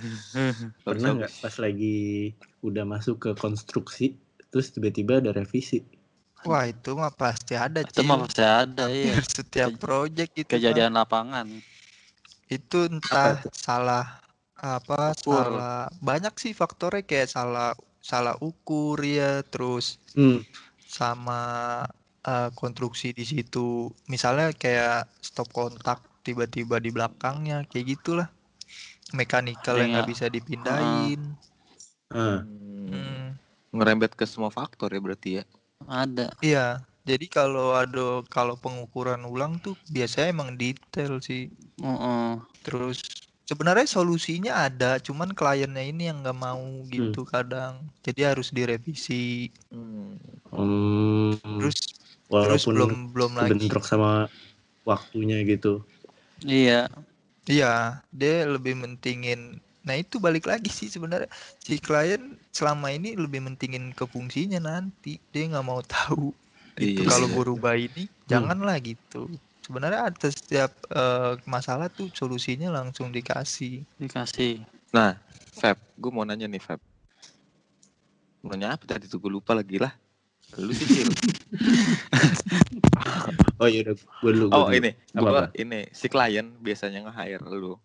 Pernah nggak pas lagi udah masuk ke konstruksi, terus tiba-tiba ada revisi? Wah itu mah pasti ada Itu mah pasti ada, iya. Hampir Setiap project itu Kejadian lapangan. itu entah salah apa Ukur. salah banyak sih faktornya kayak salah salah ukur ya terus Hmm, sama eh, konstruksi di situ misalnya kayak stop kontak tiba-tiba di belakangnya kayak gitulah mekanikal yang nggak nggak? bisa dipindahin ah, Hmm. Hmm, Ngerembet ke semua faktor ya berarti ya. Ada. iya jadi kalau ada kalau pengukuran ulang tuh biasanya emang detail sih Heeh. terus sebenarnya solusinya ada cuman kliennya ini yang nggak mau gitu kadang jadi harus direvisi Hmm. hmm, terus terus walaupun belum belum lagi bentrok sama waktunya gitu. Iya. Iya, dia lebih mentingin. Nah, itu balik lagi sih sebenarnya si klien selama ini lebih mentingin ke fungsinya nanti. Dia nggak mau tahu Iya itu kalau sih. gue rubah ini, janganlah gitu. Sebenarnya ada setiap eh, masalah tuh solusinya langsung dikasih. Dikasih. Nah, Feb, gue mau nanya nih Feb. Mau nanya apa tadi tuh gue lupa lagi lah. Lu sih Cil. Oh iya udah, gue dulu. gua Oh ini, Apa, gua apa? ini si klien biasanya nge-hire lu.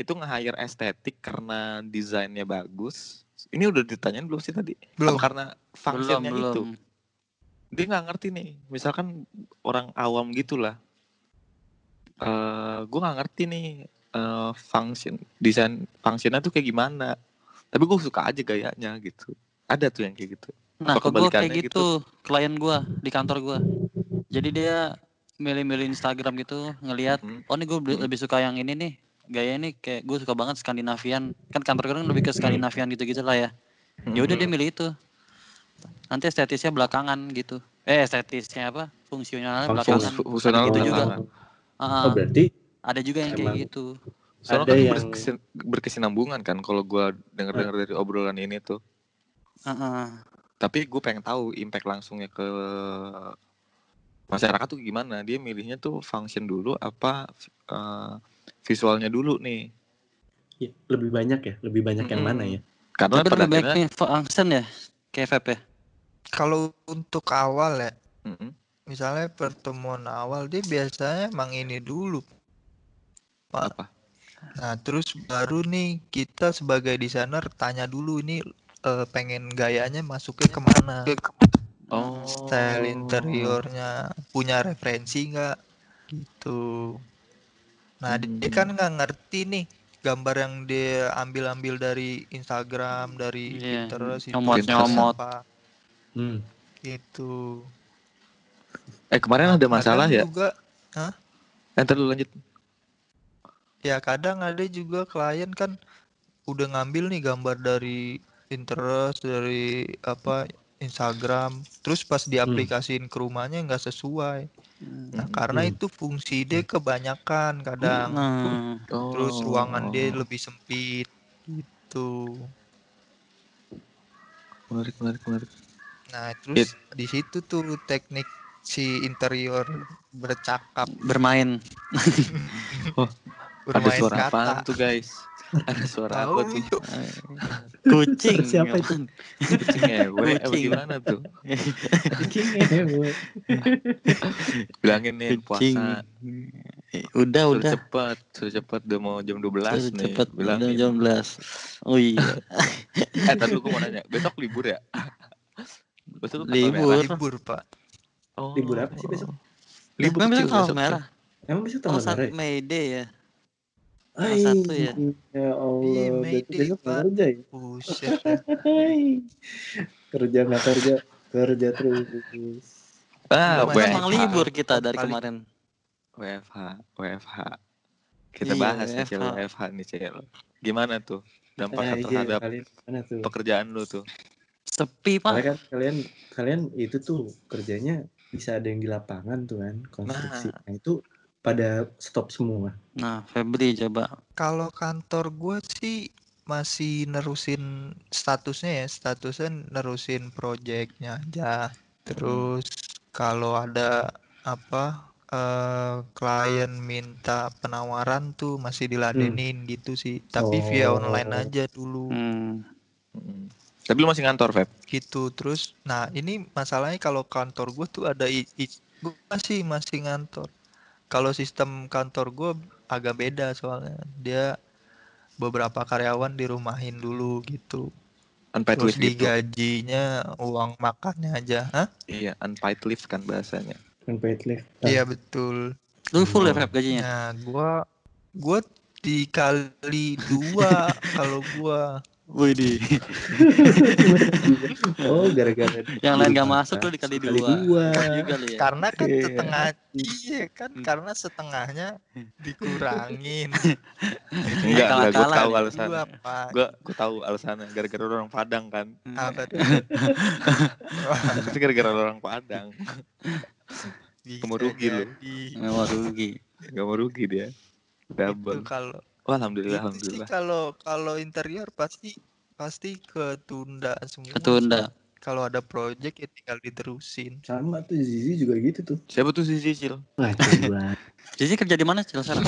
Itu nge-hire estetik karena desainnya bagus. Ini udah ditanyain belum sih tadi? Belum. Apa karena Belum, fungsinya itu? belum. Dia nggak ngerti nih. Misalkan orang awam gitulah. Eh, gue nggak ngerti nih eh function desain fungsinya tuh kayak gimana. Tapi gue suka aja gayanya gitu. Ada tuh yang kayak gitu. Nah, Apa kok gue kayak gitu, klien gua di kantor gua. Jadi dia milih-milih Instagram gitu, ngelihat, Hmm. oh nih gue Hmm. lebih suka yang ini nih. Gaya ini kayak gue suka banget Skandinavian. Kan kantor gue kan lebih ke Skandinavian gitu-gitu lah ya. Ya udah dia Hmm. milih itu. Nanti estetisnya belakangan gitu. Eh estetisnya apa? Fungsionalnya Fungsi- belakangan. Fungsi- fungsional gitu belakangan. juga. Ah, Oh berarti ada juga yang kayak gitu. Soalnya Ada kan yang- berkesin- berkesinambungan kan kalau gua denger-denger dari obrolan ini tuh. Heeh. Tapi gue pengen tahu impact langsungnya ke masyarakat tuh gimana? Dia milihnya tuh function dulu apa eh, visualnya dulu nih? ya, lebih banyak ya, lebih banyak yang Mm-mm. mana ya? Karena Tapi lebih akhirnya nih function ya, kayak vape ya. Kalau untuk awal ya, Mm-mm. Misalnya pertemuan awal dia biasanya emang ini dulu. Pak. apa? Nah, terus baru nih kita sebagai desainer tanya dulu ini eh, pengen gayanya masuknya ke mana? Oh, Style interiornya punya referensi nggak? Gitu. Nah, dia Hmm. kan nggak ngerti nih gambar yang dia ambil-ambil dari Instagram, dari Iya, Pinterest itu nyomot-nyomot. apa Hmm. gitu. Eh kemarin ada masalah kadang ya? Juga, Eh, ntar dulu lanjut. ya kadang ada juga klien kan udah ngambil nih gambar dari Pinterest, dari apa Instagram terus pas Hmm. diaplikasiin ke rumahnya nggak sesuai nah Hmm. karena Hmm. itu fungsi dia kebanyakan kadang Nah, terus ruangan dia Oh. lebih sempit gitu menarik menarik menarik nah terus di situ tuh teknik si interior bercakap bermain. ada bermain suara kata apaan tuh guys ada suara Tahu apa tuh. Kucing. Siapa itu? kucing ngewe apa Kucing. gimana tuh Kucing ngewe. bilangin nih Kucing. puasa Eh, Udah, sudah udah. cepet sudah cepet udah mau jam 12 Udah nih cepet bilangin udah jam 11. Oh iya. eh tadi lu mau nanya besok libur ya besok Libur. libur pak oh. Libur apa sih besok? libur Memang besok tanggal merah. Emang besok Oh, tanggal saat merah ya? May Day ya. Satu ya? Ya Allah, Ih, besok, kerja ya? buset. Hai. Kerja nggak kerja, kerja terus. ah. WFH. Memang libur kita dari kemarin. WFH WFH kita Iya, bahas nih Cil WFH. WFH nih Cil gimana tuh dampaknya Nah, iya, terhadap kalian mana tuh? pekerjaan lu tuh Sepi, Pak. kan kalian kalian itu tuh kerjanya bisa ada yang di lapangan tuh kan konstruksi. Nah, itu pada stop semua. Nah, Febri coba. kalau kantor gue sih masih nerusin statusnya ya statusnya nerusin proyeknya aja terus kalau ada apa eh klien minta penawaran tuh masih diladenin gitu sih tapi via online Oh. aja dulu Hmm. Tapi lu masih ngantor Feb gitu terus nah ini masalahnya kalau kantor gue tuh ada i, gue masih masih ngantor kalau sistem kantor gue agak beda soalnya dia beberapa karyawan dirumahin dulu gitu unpaid terus leave gitu digajinya uang makannya aja Hah? iya unpaid leave kan bahasanya Unpaid leave. Nah, iya betul Lu full ya. Feb, gajinya? nah gua gua dikali dua kalau gua Wih, di. oh, gara-gara Yang lain gak masuk lu dikali Dikali dua. dua. juga lu ya. karena kan Iya. setengah iya kan karena setengahnya dikurangin enggak enggak gue tahu ya. alasan gua pak gue gue tahu alasannya gara-gara orang Padang kan apa tuh itu gara-gara orang Padang Kamu rugi lu. jadi. Nggak mau rugi. gak mau rugi dia itu double kalau oh, alhamdulillah itu sih alhamdulillah kalau kalau interior pasti pasti ketunda semua Ketunda. Kalau ada project ya tinggal diterusin Sama tuh Zizi juga gitu tuh. siapa tuh Cicil Ngaco gua. Jadi kerja di mana, Cil, sekarang?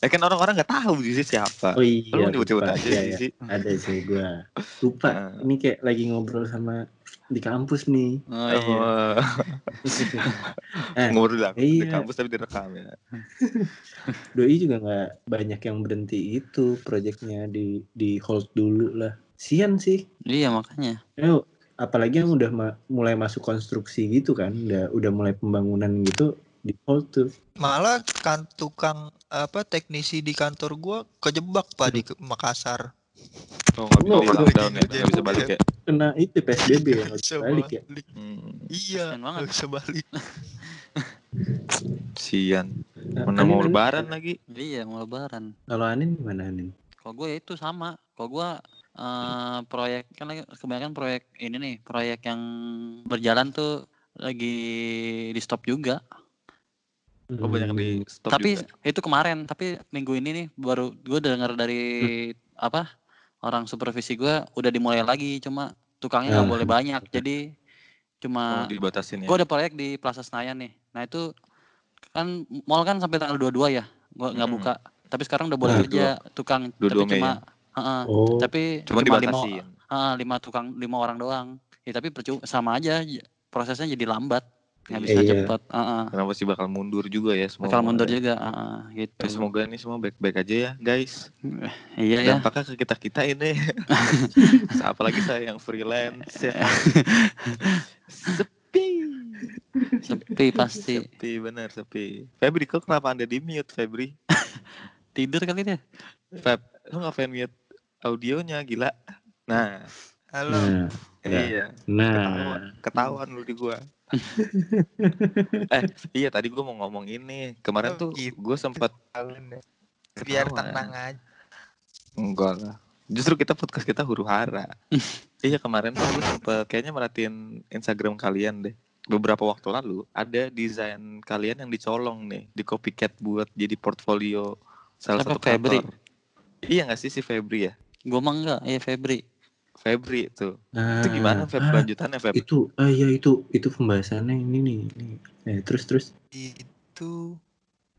eh kan orang-orang nggak tahu Cici siapa Oh iya. lu nyebut-nyebut lupa. aja Iya, iya. Cici Ada sih gua. Lupa. Nah. Ini kayak lagi ngobrol sama di kampus nih. Oh iya. Oh, Eh, ngobrol di, di iya. kampus tapi direkam ya Doi juga nggak banyak yang berhenti itu proyeknya di di hold dulu lah. Sian sih. Iya, makanya. Eh, apalagi yang udah ma- mulai masuk konstruksi gitu kan, udah udah mulai pembangunan gitu di hold tuh. malah kan tukang apa teknisi di kantor gua kejebak pak di ke- Makassar oh nggak bisa di lockdown ya bisa bisa balik ya Kena itu PSBB ya, bisa balik ya. hmm, iya nggak bisa balik sian mana mau lebaran lagi Iya, mau lebaran. Kalau Anin gimana Anin? Kalau gue ya itu sama. Kalau gue eh proyek kan lagi kebanyakan proyek ini nih, proyek yang berjalan tuh lagi di stop juga. oh banyak di stop tapi juga. itu kemarin, tapi minggu ini nih baru gue dengar dari apa orang supervisi gue udah dimulai lagi, cuma tukangnya nggak Ah. boleh banyak, jadi oh, cuma dibatasin ya gue ada proyek di Plaza Senayan nih. Nah itu kan mall kan sampai tanggal 22 ya, gua nggak Mm-mm. buka. Tapi sekarang udah boleh Nah, kerja tukang, 22 tapi Mei cuma ya? Heeh, Oh, tapi cuma lima dibatasin ah, lima tukang lima orang doang. Ya tapi percuma sama aja prosesnya jadi lambat, nggak Iya. bisa Iya. cepet. Heeh. karena pasti bakal mundur juga ya semua Bakal mundur juga, heeh, gitu. Ya, semoga ini semua baik-baik aja ya guys Iya ya. dampaknya ke kita kita ini apalagi saya yang freelance ya sepi Sepi pasti. sepi bener sepi Febri kok kenapa anda di mute Febri Tidur kali dia. Feb lu ngapain mute audionya gila? Nah. Halo. Nah, Ya. iya. Nah, ketahuan ketahuan lu di gua. Eh iya tadi gua mau ngomong ini. Kemarin Oh, tuh gitu. gua sempat Kalian biar tenang aja. Enggak lah. Justru kita podcast kita huru hara. iya kemarin tuh gue sempet kayaknya merhatiin Instagram kalian deh. Beberapa waktu lalu ada desain kalian yang dicolong nih di copycat buat jadi portfolio salah Siapa, satu Febri? Iya nggak sih si Febri ya? Gue mah enggak, iya Febri. Febri tuh. Nah, Itu gimana Feb ah, lanjutannya Feb? Itu, ah iya itu, itu pembahasannya ini nih. nih. Eh, terus terus. itu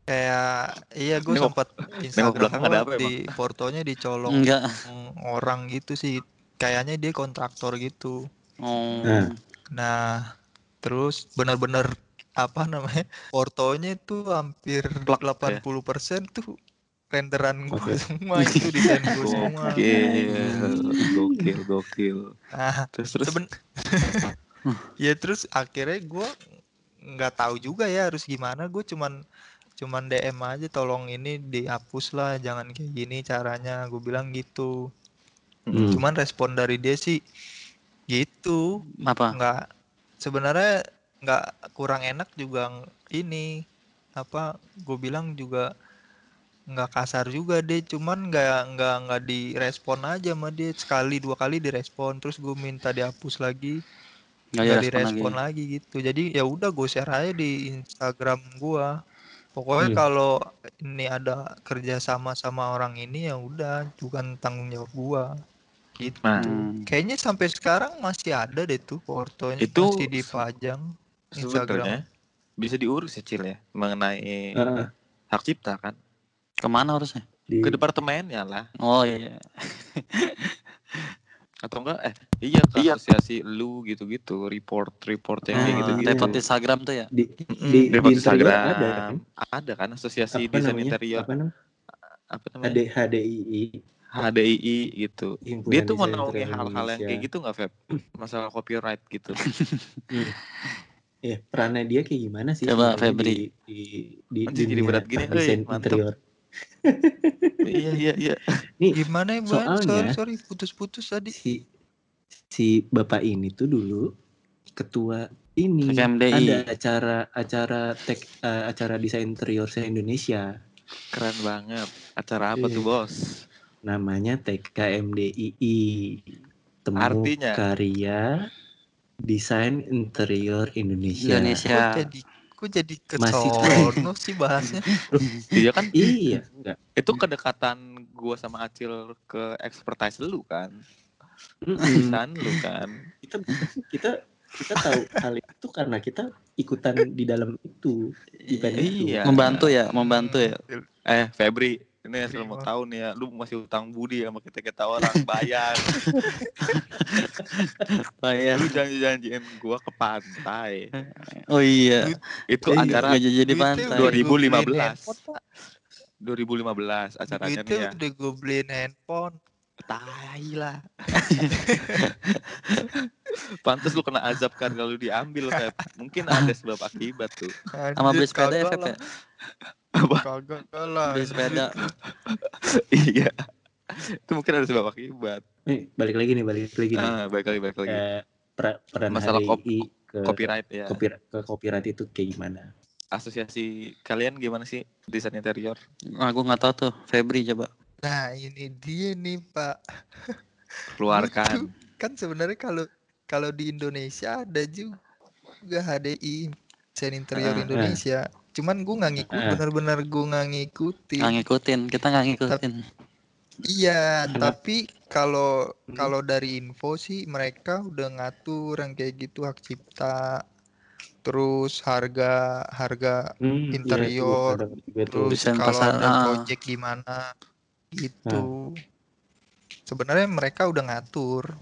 kayak iya gue sempat Instagram belakang ada apa di fotonya dicolong Enggak. orang gitu sih kayaknya dia kontraktor gitu Oh. Nah. nah terus benar-benar apa namanya fotonya itu hampir Plak, ya? 80% tuh renderan gue semua itu desain gue semua Gokil, gokil, gokil. nah Terus terus? seben ya terus akhirnya gue nggak tahu juga ya harus gimana. Gue cuman cuman DM aja tolong ini dihapus lah jangan kayak gini caranya. Gue bilang gitu. Hmm. cuman respon dari dia sih gitu. Apa? nggak sebenarnya nggak kurang enak juga ini apa gue bilang juga nggak kasar juga deh cuman nggak nggak nggak direspon aja sama dia sekali dua kali direspon terus gue minta dihapus lagi Enggak nggak direspon lagi. lagi. gitu jadi ya udah gue share aja di Instagram gua pokoknya Hmm. kalau ini ada kerja sama sama orang ini ya udah bukan tanggung jawab gua gitu Nah. Hmm. kayaknya sampai sekarang masih ada deh tuh fotonya Itu masih dipajang Instagram bisa diurus ya Cil ya mengenai Ah, hak cipta kan Ke mana harusnya? di, ke departemennya lah Oh iya. atau enggak eh iya ke asosiasi lu gitu-gitu report report yang kayak Ah, gitu-gitu Report Instagram tuh ya. di, di, di Instagram ada kan? ada kan asosiasi Apa desain namanya? interior Apa namanya? apa namanya HD, HDII. HDII gitu Himpunan dia tuh menaungi hal-hal yang kayak gitu nggak Feb masalah copyright gitu Iya, perannya dia kayak gimana sih? Coba, Febri. Di, di, di Anjing, jadi dunia berat gini, desain euy, mantep. interior. Iya iya iya Nih, gimana ya Bang? soalnya- sorry sorry putus-putus tadi si si bapak ini tuh dulu ketua ini KMDI. ada acara acara tek eh, acara desain interior se Indonesia keren banget acara apa tuh Iya. bos namanya TKMDII temu Artinya? karya desain interior Indonesia, Indonesia. kok jadi kok jadi ke sono sih bahasnya. Iya kan? Iya enggak. Itu kedekatan gua sama Acil ke expertise lu kan? Desain lu kan? Kita kita kita tahu hal itu karena kita ikutan di dalam itu event itu. Iya. Membantu ya, membantu ya. eh Febri ini asal mau Terima. tahu nih ya lu masih utang budi sama kita kita orang bayar Bayar. lu janji janjiin gua ke pantai Oh iya. itu Iya, acara Nggak jadi pantai. udah gua beliin 2015. handphone, Pak. 2015 acaranya nih ya udah gue beliin handphone tai lah. Pantas lu kena azab kan kalau diambil Feb. Mungkin ada sebab akibat tuh. Sama beli sepeda ya, kagak Feb ya? apa? Kagak lah. Beli sepeda. iya. Itu mungkin ada sebab akibat. Nih balik lagi nih balik lagi nih. Ah baik lagi baik lagi. Eh, per- peran Masalah kop- HDI ke copyright ya. copyright ke copyright itu kayak gimana? Asosiasi kalian gimana sih? Desain interior. Aku nggak tahu tuh. Febri coba. Nah ini dia nih Pak. keluarkan Kan sebenarnya kalau kalau di Indonesia ada juga HDI desain interior ah. Indonesia. Cuman gue nggak ngikut, Ah. bener-bener gue nggak ngikutin. Nggak ngikutin. Kita nggak ngikutin. Iya, tapi kalau Hmm. kalau dari info sih mereka udah ngatur yang kayak gitu hak cipta, terus harga harga Hmm, iya, Interior, itu juga tuh. terus kalau ada project gimana gitu. Sebenarnya mereka udah ngatur.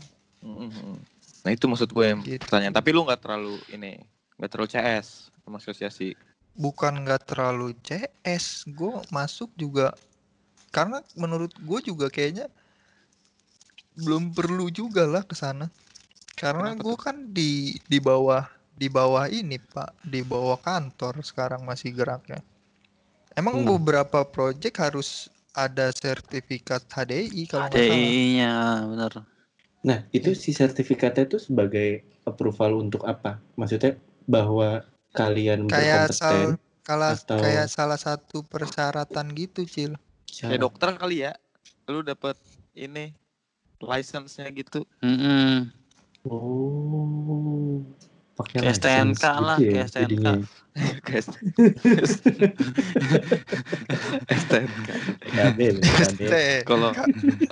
Nah itu maksud gue yang Gitu. pertanyaan tapi lu nggak terlalu ini nggak terlalu CS sama asosiasi Bukan nggak terlalu CS, gue masuk juga karena menurut gue juga kayaknya belum perlu juga lah ke sana. Karena gue kan di di bawah di bawah ini Pak, di bawah kantor sekarang masih geraknya. Emang Hmm. beberapa project harus ada sertifikat HDI kalau. HDI-nya bener. Nah, itu si sertifikatnya itu sebagai approval untuk apa? Maksudnya bahwa kalian Kayak sal berkompeten kala- atau- kayak salah satu persyaratan gitu, Cil. kayak dokter kali ya lu dapet ini license-nya gitu. Mm-mm. Oh. Pakai Kayak STNK lah, gitu ya kayak STNK. jadinya. STNK. PKB, PKB. Teh. Kalau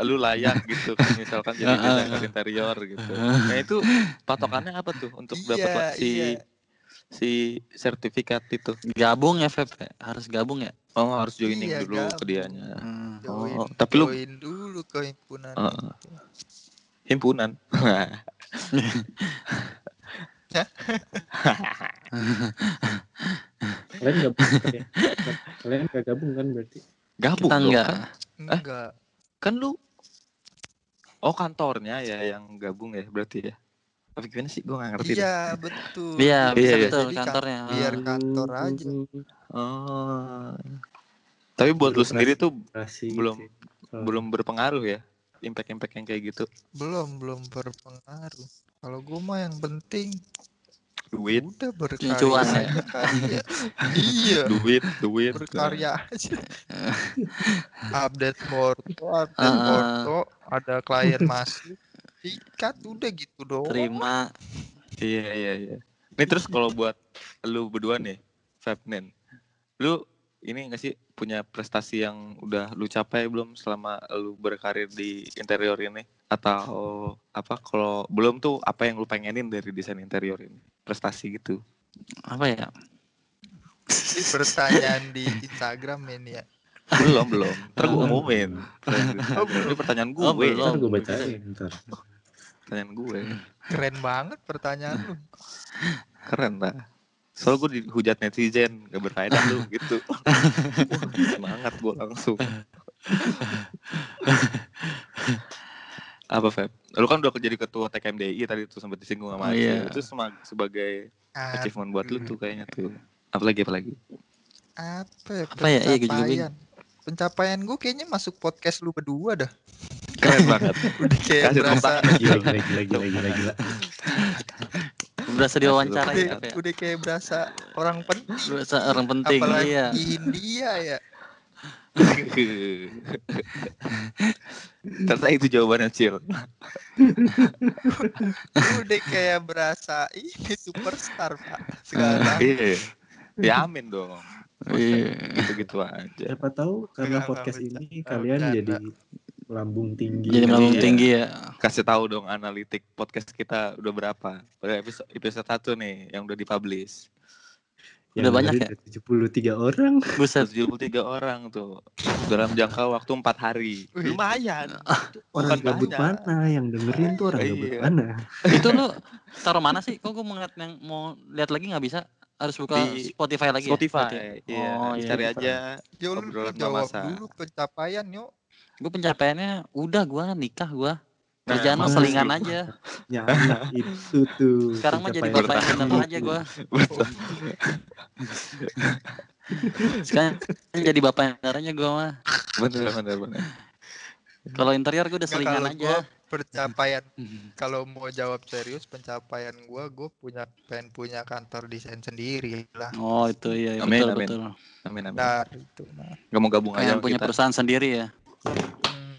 lu layak gitu kan misalkan jadi desainer interior gitu. Nah itu patokannya apa tuh untuk dapat Iya, la- si iya. si sertifikat itu? Gabung ya, Feb? Harus gabung ya? Oh harus joining Iya, dulu ke gabung. dianya. Hmm. Join, Oh, tapi lu- join dulu ke himpunan. Heeh. Himpunan. Kalian gabung ya? Kalian gak gabung kan berarti? Gabung Kita enggak. kan? Enggak. Kan lu Oh kantornya ya yang gabung ya berarti ya. Tapi gimana sih? Gue gak ngerti deh. Iya, betul. Iya, bisa Iya, iya. betul Jadi kan- kantornya. biar Ah. kantor aja. Oh. Tapi buat lu sendiri tuh belum ya. Oh. belum berpengaruh ya impact-impact yang kayak gitu. belum belum berpengaruh. Kalau gue mah yang penting Duit, udah berkarya Cuan ya? ya. iya, duit, duit. berkarya aja. update foto, update Ah. foto, ada klien masuk, ikat udah gitu doang. Terima. Iya, iya, iya. Ini terus kalau buat lu berdua nih, Fabnen. Lu ini gak sih punya prestasi yang udah lu capai belum selama lu berkarir di interior ini? Atau apa kalau belum tuh apa yang lu pengenin dari desain interior ini? Prestasi gitu. Apa ya? Ini pertanyaan di Instagram ini ya. Belum, belum. Ntar gue umumin. Ini pertanyaan gue. Oh, belum. Ntar gue bacain ntar. Pertanyaan gue. Keren banget pertanyaan lu. Keren lah. Soal gue dihujat netizen, gak berfaedah lu gitu. Semangat gue langsung. Apa Feb? Lu kan udah jadi ketua TKMDI tadi tuh sempat disinggung sama Oh, iya. Itu sebagai Ah, achievement buat lu tuh kayaknya tuh. Apalagi apalagi. apa Apa ya? Iya, gue juga pencapaian? Pencapaian gue kayaknya masuk podcast lu berdua dah. Keren banget. Udah kayak Kasih berasa gila, gila, gila, gila, gila. Berasa diwawancara Iya. ya, ya? udah kayak berasa orang penting. Berasa orang penting, Apalagi iya. di India ya. Ternyata itu jawabannya Cil. udah kayak berasa ini superstar pak sekarang. Iya. Ya amin dong. Iya. Gitu-gitu aja. Siapa tahu karena podcast ini kalian jadi lambung tinggi. Jadi melambung Iya. tinggi ya. kasih tahu dong analitik podcast kita udah berapa pada episode episode satu nih yang udah dipublish Yang Udah banyak ada 73 orang. Buset. 73 orang tuh dalam jangka waktu empat hari Wih. lumayan Orang Bukan gabut banyak. mana yang dengerin tuh orang gabut Iya. mana? Itu lu taruh mana sih? Kok gue mau ngeliat yang mau lihat lagi nggak bisa? Harus buka Di Spotify lagi ya? Spotify iya Oh, iya. cari aja Yo lu jawab dulu pencapaian yuk. Gue pencapaiannya udah gua nikah gua. Nah, Kerjaan makasih. selingan aja. Ya anak itu tuh. Sekarang mah jadi bapak yang bener aja betul Sekarang jadi bapak yang bener aja gua mah. bener bener bener Kalau interior gue udah Nggak, selingan kalau aja. gua pencapaian kalau mau jawab serius pencapaian gua gue punya pengen punya kantor desain sendiri lah. Oh itu iya, iya, Amin, betul amin. betul. amin amin Nah itu nah. gak mau gabung aja punya kita perusahaan sendiri ya. Hmm,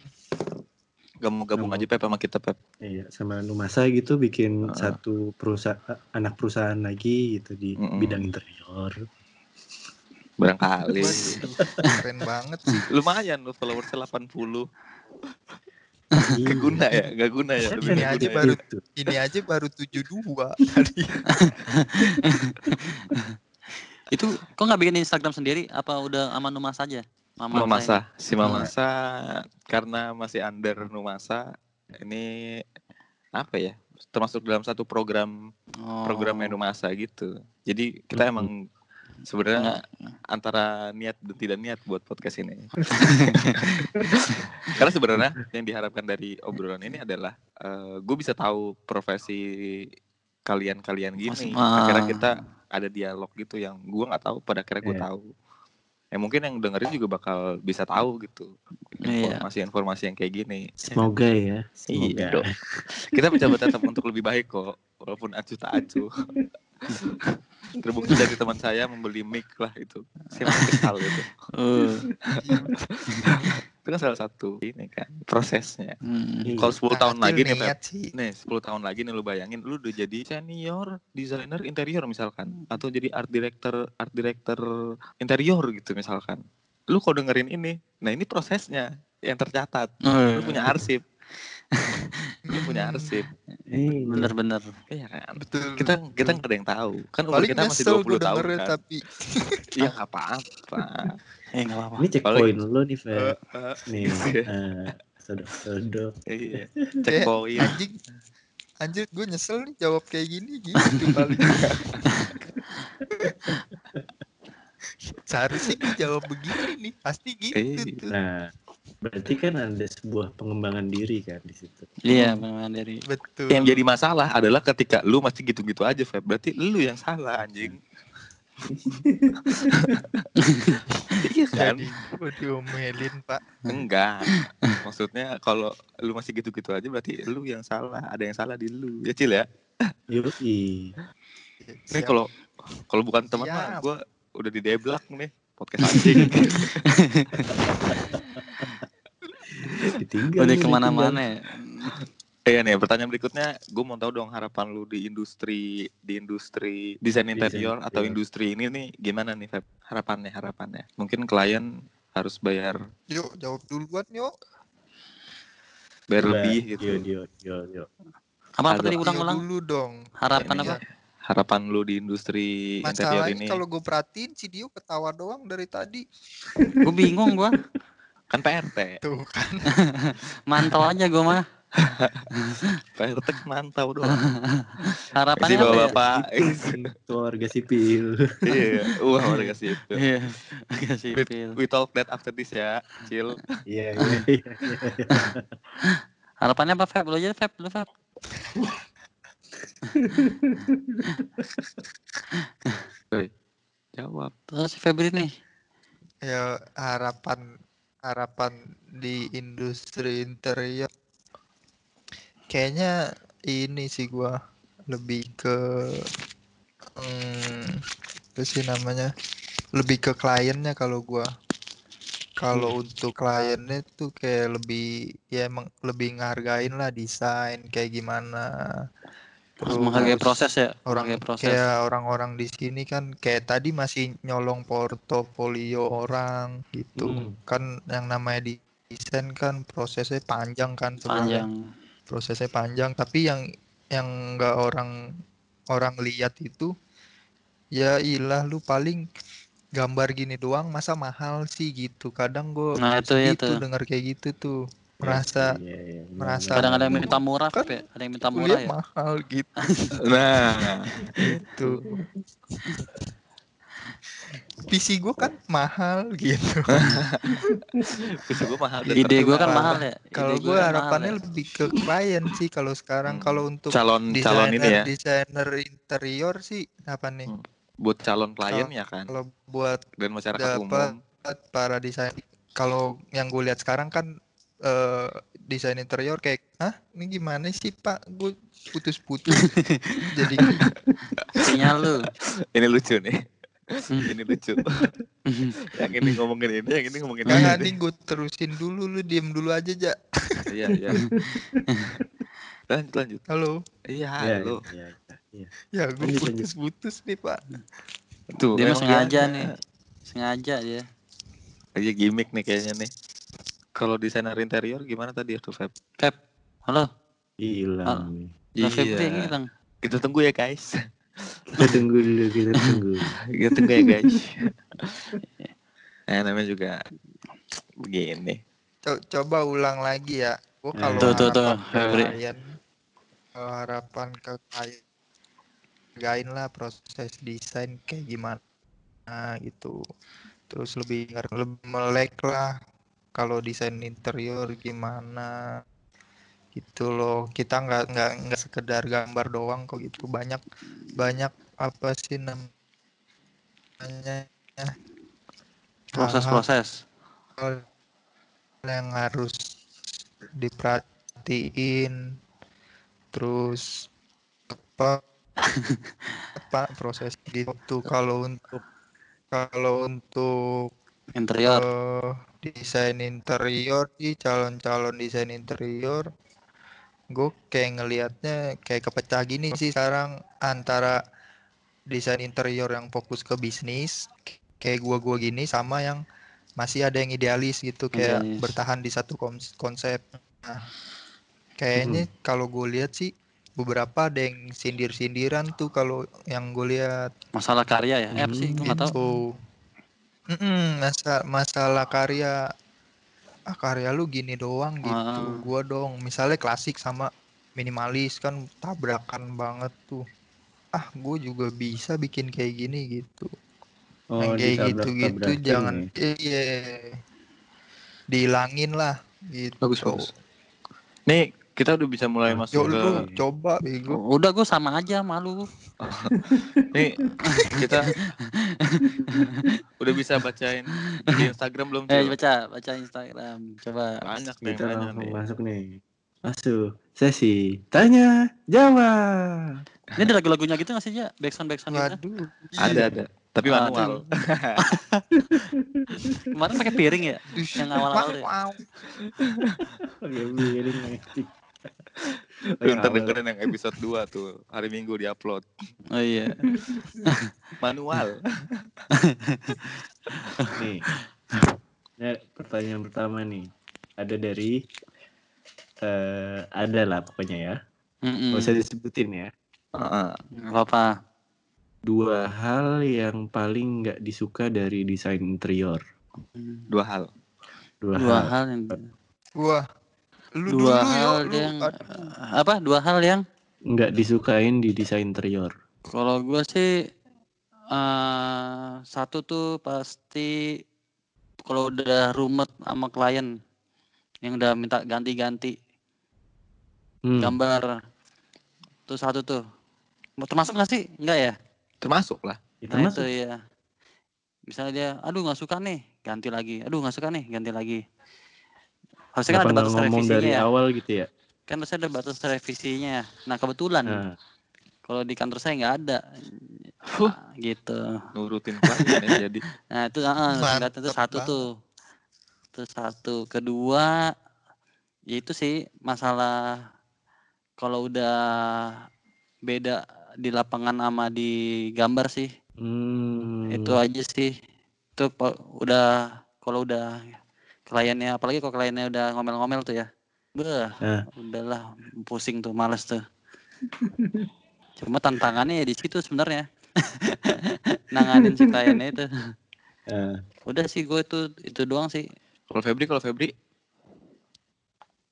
gak mau gabung Gak aja Pep sama kita Pep Iya, sama Numasa gitu bikin Ah. satu perusahaan anak perusahaan lagi gitu di Mm-mm. bidang interior. barangkali keren banget sih. lumayan lu followersnya 80 Iya. Gak guna ya gak guna ya lebih Ini nggak aja guna ya. baru- Gitu. Ini aja baru 72 tadi. Itu kok nggak bikin Instagram sendiri? Apa udah sama Numas aja? Mama Mamasa, si Hmm. Mamasa karena masih under Numasa ini apa ya? Termasuk dalam satu program Oh. programnya Numasa gitu. Jadi kita emang sebenarnya Nggak- antara niat dan tidak niat buat podcast ini. Karena sebenarnya yang diharapkan dari obrolan ini adalah gue bisa tahu profesi kalian-kalian gini. Akhirnya kita ada dialog gitu yang gue nggak tahu pada akhirnya gue Iya. tahu. Ya mungkin yang dengerin juga bakal bisa tahu gitu Iya. informasi-informasi yang kayak gini. Semoga ya. Semoga. Iya dong. Kita mencoba tetap untuk lebih baik kok, walaupun acuh tak acuh. Terbukti dari teman saya membeli mic lah itu. Saya mau kesal gitu. Eh, Itu kan salah satu ini kan prosesnya. Hmm. Iya. Kalau 10 tahun Kecil lagi nih, sih. Nih, 10 tahun lagi nih lu bayangin lu udah jadi senior designer interior misalkan atau jadi art director art director interior gitu misalkan. Lu kalau dengerin ini, nah ini prosesnya yang tercatat. Lu punya arsip. lu punya arsip. Iya. Bener-bener. Iya kan? Betul. Kita kita nggak ada yang tahu. Kan umur kita masih nyesel 20 gue tahun dengernya kan. tapi Iya nggak apa-apa. Eh apa-apa. Ini Paling- checkpoint lo nih, Fer. Eh, eh, Nih, Iya. eh, sodok-sodok. Iya. kayak Checkpoint. anjing anjir gue nyesel nih jawab kayak gini gitu paling seharusnya gue jawab begini nih pasti gitu Iya. tuh Nah, berarti kan ada sebuah pengembangan diri kan di situ. Iya, pengembangan dari betul Yang jadi masalah adalah ketika lu masih gitu-gitu aja, Feb. Berarti lu yang salah, anjing. Iya kan? jadi gue diomelin pak Enggak. Maksudnya kalau lu masih gitu-gitu aja berarti lu yang salah. Ada yang salah di lu. Ya, Cil ya. Yoi. Nih Siap. kalau kalau bukan teman mah gua udah di deblak nih podcast anjing. Ditinggal. udah ke mana-mana ya. Iya nih, pertanyaan berikutnya, gue mau tahu dong harapan lu di industri di industri desain Desain interior atau interior. industri ini nih gimana nih Feb? Harapannya, harapannya. Mungkin klien harus bayar yuk jawab duluan yuk bayar Coba, lebih gitu. Yo, yo, yo, yo. Apa apa tadi Yuk ulang-ulang? dulu dong Harapan Ini apa? ya, Harapan lu di industri interior masalahnya ini kalau gue perhatiin si Dio ketawa doang dari tadi Gue bingung gua. kan PRT. tuh kan Mantau aja gua mah. Kan mantau doang. Harapannya Si apa ya? bapak Keluarga sipil. Iya, wah warga sipil. Iya, agak sipil. We talk that after this ya, Cil. Iya, iya, iya. Harapannya apa Feb? Lu aja Feb, lu Feb. Jawab. Terus si Febri nih. ya harapan harapan di industri interior kayaknya ini sih gua lebih ke hmm, apa sih namanya lebih ke kliennya kalau gua kalau untuk kliennya tuh kayak lebih ya emang lebih ngehargain lah desain kayak gimana Harus menghargai proses ya. orang proses. kayak orang-orang di sini kan kayak tadi masih nyolong portofolio orang gitu Hmm. kan yang namanya di desain kan prosesnya panjang kan sebenarnya Panjang. Prosesnya panjang tapi yang yang nggak orang orang lihat itu ya ilah lu paling gambar gini doang masa mahal sih gitu. Kadang gue Nah, itu ya gitu tuh. dengar kayak gitu tuh. Merasa Iya, iya, benar, merasa- Kadang ada yang minta murah, Kan ya. Ada yang minta murah ya. mahal gitu. Nah, tuh PC gue kan mahal gitu bisa gue mahal dan Ide gue kan Kalau- mahal ya. kalau gue gua kan harapannya mahal ya. lebih ke klien sih kalau sekarang Hmm. kalau untuk calon calon ini ya, desainer desainer interior sih apa nih Hmm. buat calon klien ya kan kalau buat dan masyarakat dapat umum. para desain kalau yang gue lihat sekarang kan eh, desain interior kayak ah ini gimana sih pak gue putus-putus jadi Sinyal lu. Ini lucu nih. Ini lucu. yang ini ngomongin ini, yang ini ngomongin ini. nanti gue terusin dulu lu diem dulu aja ja Iya, iya. lanjut lanjut. halo Iya, Iya, lu. iya, iya. ya gue lanjut. putus-putus nih pak Tuh, Dia sengaja iya. nih. Sengaja dia. Iya gimmick nih kayaknya nih. Kalau desainer interior gimana tadi ya tuh Feb? Feb. Halo. Hilang nih. Nah, Iya. hilang. Kita tunggu ya guys. Kita tunggu dulu, kita tunggu. Kita tunggu ya guys. Nah, namanya juga begini. Co- coba ulang lagi ya gue Eh. kalau Tuh, tuh, tuh, harapan ke Febri. klien kalau harapan ke klien hargain lah proses desain kayak gimana gitu terus lebih lebih melek lah kalau desain interior gimana gitu loh. Kita nggak nggak nggak sekedar gambar doang kok gitu. Banyak banyak apa sih namanya? Proses-proses. hal yang harus diperhatiin. Terus apa? Apa proses gitu kalau untuk kalau untuk Interior. eh, desain interior sih calon-calon desain interior gue kayak ngelihatnya kayak kepecah gini sih sekarang antara desain interior yang fokus ke bisnis kayak gua-gua gini sama yang masih ada yang idealis gitu kayak Idealis. bertahan di satu kons- konsep nah kayaknya kalau gue lihat sih beberapa ada yang sindir-sindiran tuh kalau yang gue lihat Masalah karya ya? Eh, apa sih? Hmm, Gue nggak tahu. gitu. Mm-mm, masa masalah karya ah karya lu gini doang gitu. Ah. Gua dong misalnya klasik sama minimalis kan tabrakan banget tuh. Ah, gue juga bisa bikin kayak gini gitu. Oh, Yang kayak gitu-gitu jangan ya. iya. Dihilangin lah gitu. Bagus bagus. Nih kita udah bisa mulai Ah, masuk Yuk ke lu coba bego. Udah gue sama aja malu. nih kita udah bisa bacain di Instagram belum Eh baca baca Instagram. Coba. Banyak nih Kita nih. masuk nih. Masuk. Sesi tanya jawab. Ini ada lagu-lagunya gitu nggak sih ya? Backsound backsound gitu. Ada ada. Tapi Ah, manual. Kemarin pakai piring ya? Yang awal-awal ya? Wow. Oke, miring anjing. Oh, Lu yang ntar dengerin yang episode 2 tuh. Hari Minggu diupload. Oh iya. Manual. Nih. Nah, pertanyaan pertama nih. Ada dari eh ada lah pokoknya ya. Mm-mm. Gak usah disebutin ya. Heeh. Nggak apa-apa. Dua hal yang paling nggak disuka dari desain interior. Dua hal. Dua, Dua hal. hal yang Wah. Lu dua dulu hal yuk, lu. yang Aduh. apa? Dua hal yang nggak disukain di desain interior. kalau gue sih eh satu tuh pasti kalau udah rumet sama klien yang udah minta ganti-ganti Hmm. gambar tuh satu tuh termasuk nggak sih enggak ya Termasuk lah. Itu nah itu ya misalnya dia aduh nggak suka nih ganti lagi aduh nggak suka nih ganti lagi harusnya kan ada batas ngomong revisinya dari ya. awal gitu ya? kan harusnya ada batas revisinya. Nah kebetulan Nah, kalau di kantor saya nggak ada. Huh. Nah, gitu. Nurutin klien ya jadi. nah itu Mantep itu satu banget. tuh itu satu. Kedua ya itu sih masalah kalau udah beda di lapangan sama di gambar sih. Hmm, itu aja sih. Itu udah kalau udah kliennya apalagi kalau kliennya udah ngomel-ngomel tuh ya. Beh, Nah. udahlah pusing tuh males tuh. Cuma tantangannya ya di situ sebenarnya. Nanganin si kliennya itu. Eh, udah sih gue itu itu doang sih. Kalau Febri, kalau Febri?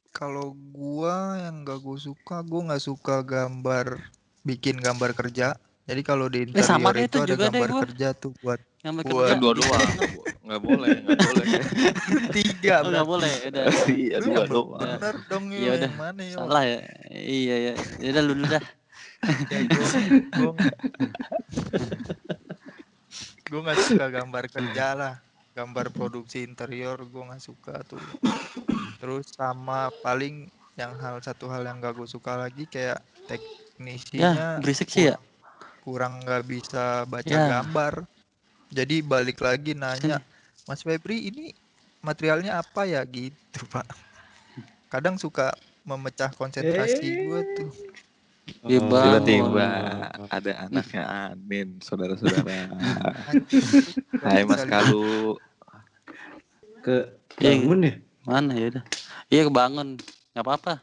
Kalau gua yang gak gue suka, gua nggak suka gambar bikin gambar kerja. Jadi kalau di Eh, sama interior deh itu itu ada gambar kerja tuh buat yang dua doang. Nggak boleh, nggak boleh. tiga. oh, nggak boleh udah Iya, dua doang. bener dong Ya ya, udah, yang mana ya? salah ya iya ya ya udah lu dulu dah Ya, gua nggak suka gambar kerja lah. Gambar produksi interior gua nggak suka tuh. Terus sama paling yang hal satu hal yang gak gue suka lagi kayak ya teknisinya berisik sih ya kurang nggak bisa baca Ya. gambar. Jadi balik lagi nanya, Mas Febri ini materialnya apa ya gitu Pak. Kadang suka memecah konsentrasi gue tuh. Iya, oh, Bang. Tiba-tiba ada anaknya Anin, saudara-saudara. Hai Mas Kalu. ke Iya. bangun ya? mana ya udah iya kebangun nggak apa-apa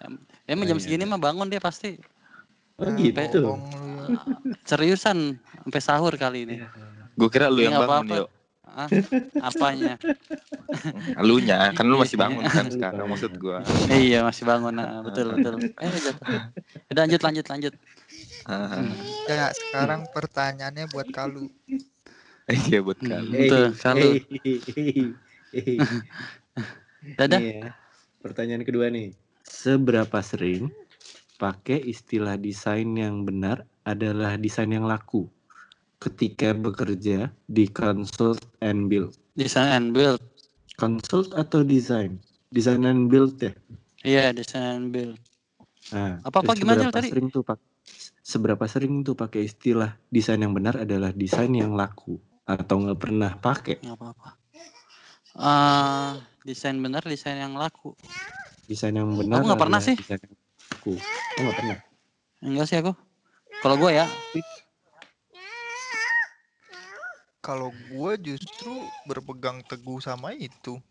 Em- emang Oh, jam iya, segini iya. mah bangun dia pasti Oh gitu. ya. seriusan sampai sahur kali ini Gue kira lu Iya, yang bangun, yuk. ah, apanya Lunya, kan lu masih bangun kan sekarang maksud gua. Eh, iya masih bangun nah, betul betul eh jatuh udah lanjut lanjut lanjut Ya, sekarang pertanyaannya buat Kalu. Iya buat Kalu. Betul, Kalu. Hey, dadah ya, pertanyaan kedua nih. Seberapa sering pakai istilah desain yang benar adalah desain yang laku ketika bekerja di consult and build? design and build Consult atau desain? Design and build ya. iya design and build Nah, Apa-apa terus gimana, tadi? Sering tuh pak, seberapa sering tuh pakai istilah desain yang benar adalah desain yang laku atau nggak pernah pakai? nggak apa-apa Ah, desain benar, desain yang laku. Desain yang benar. nggak pernah sih. Aku nggak pernah. Enggak sih aku. Kalau gue ya, Kalau gue justru berpegang teguh sama itu.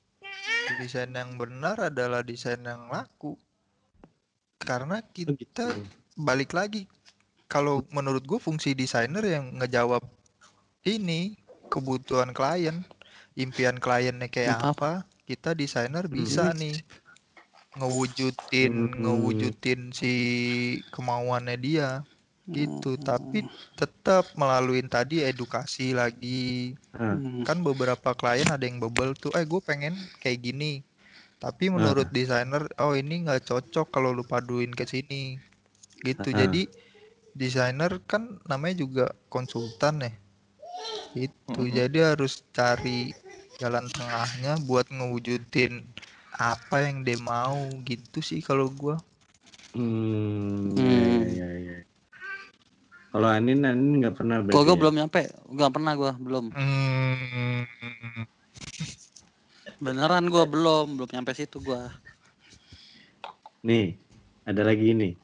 Desain yang benar adalah desain yang laku. Karena Oh, gitu. kita balik lagi. Kalau menurut gue fungsi desainer yang ngejawab ini kebutuhan klien, impian kliennya kayak Apa? apa, kita desainer bisa nih ngewujudin Hmm. ngewujudin si kemauannya dia gitu. Hmm. Tapi tetap melalui tadi edukasi lagi. Hmm. Kan beberapa klien ada yang bebel tuh, eh gue pengen kayak gini. Tapi menurut desainer, oh ini nggak cocok kalau lu paduin ke sini. Gitu. Ah. Jadi desainer kan namanya juga konsultan ya. Itu. Mm-mm. Jadi harus cari jalan tengahnya buat ngewujudin apa yang dia mau gitu sih kalau gua. Hmm, Hmm. ya, ya, ya. Kalau Anin, Anin nggak pernah Kalau gue ya? belum nyampe, nggak pernah gue belum. Hmm. Beneran gue belum, belum nyampe situ gue. Nih, ada lagi nih.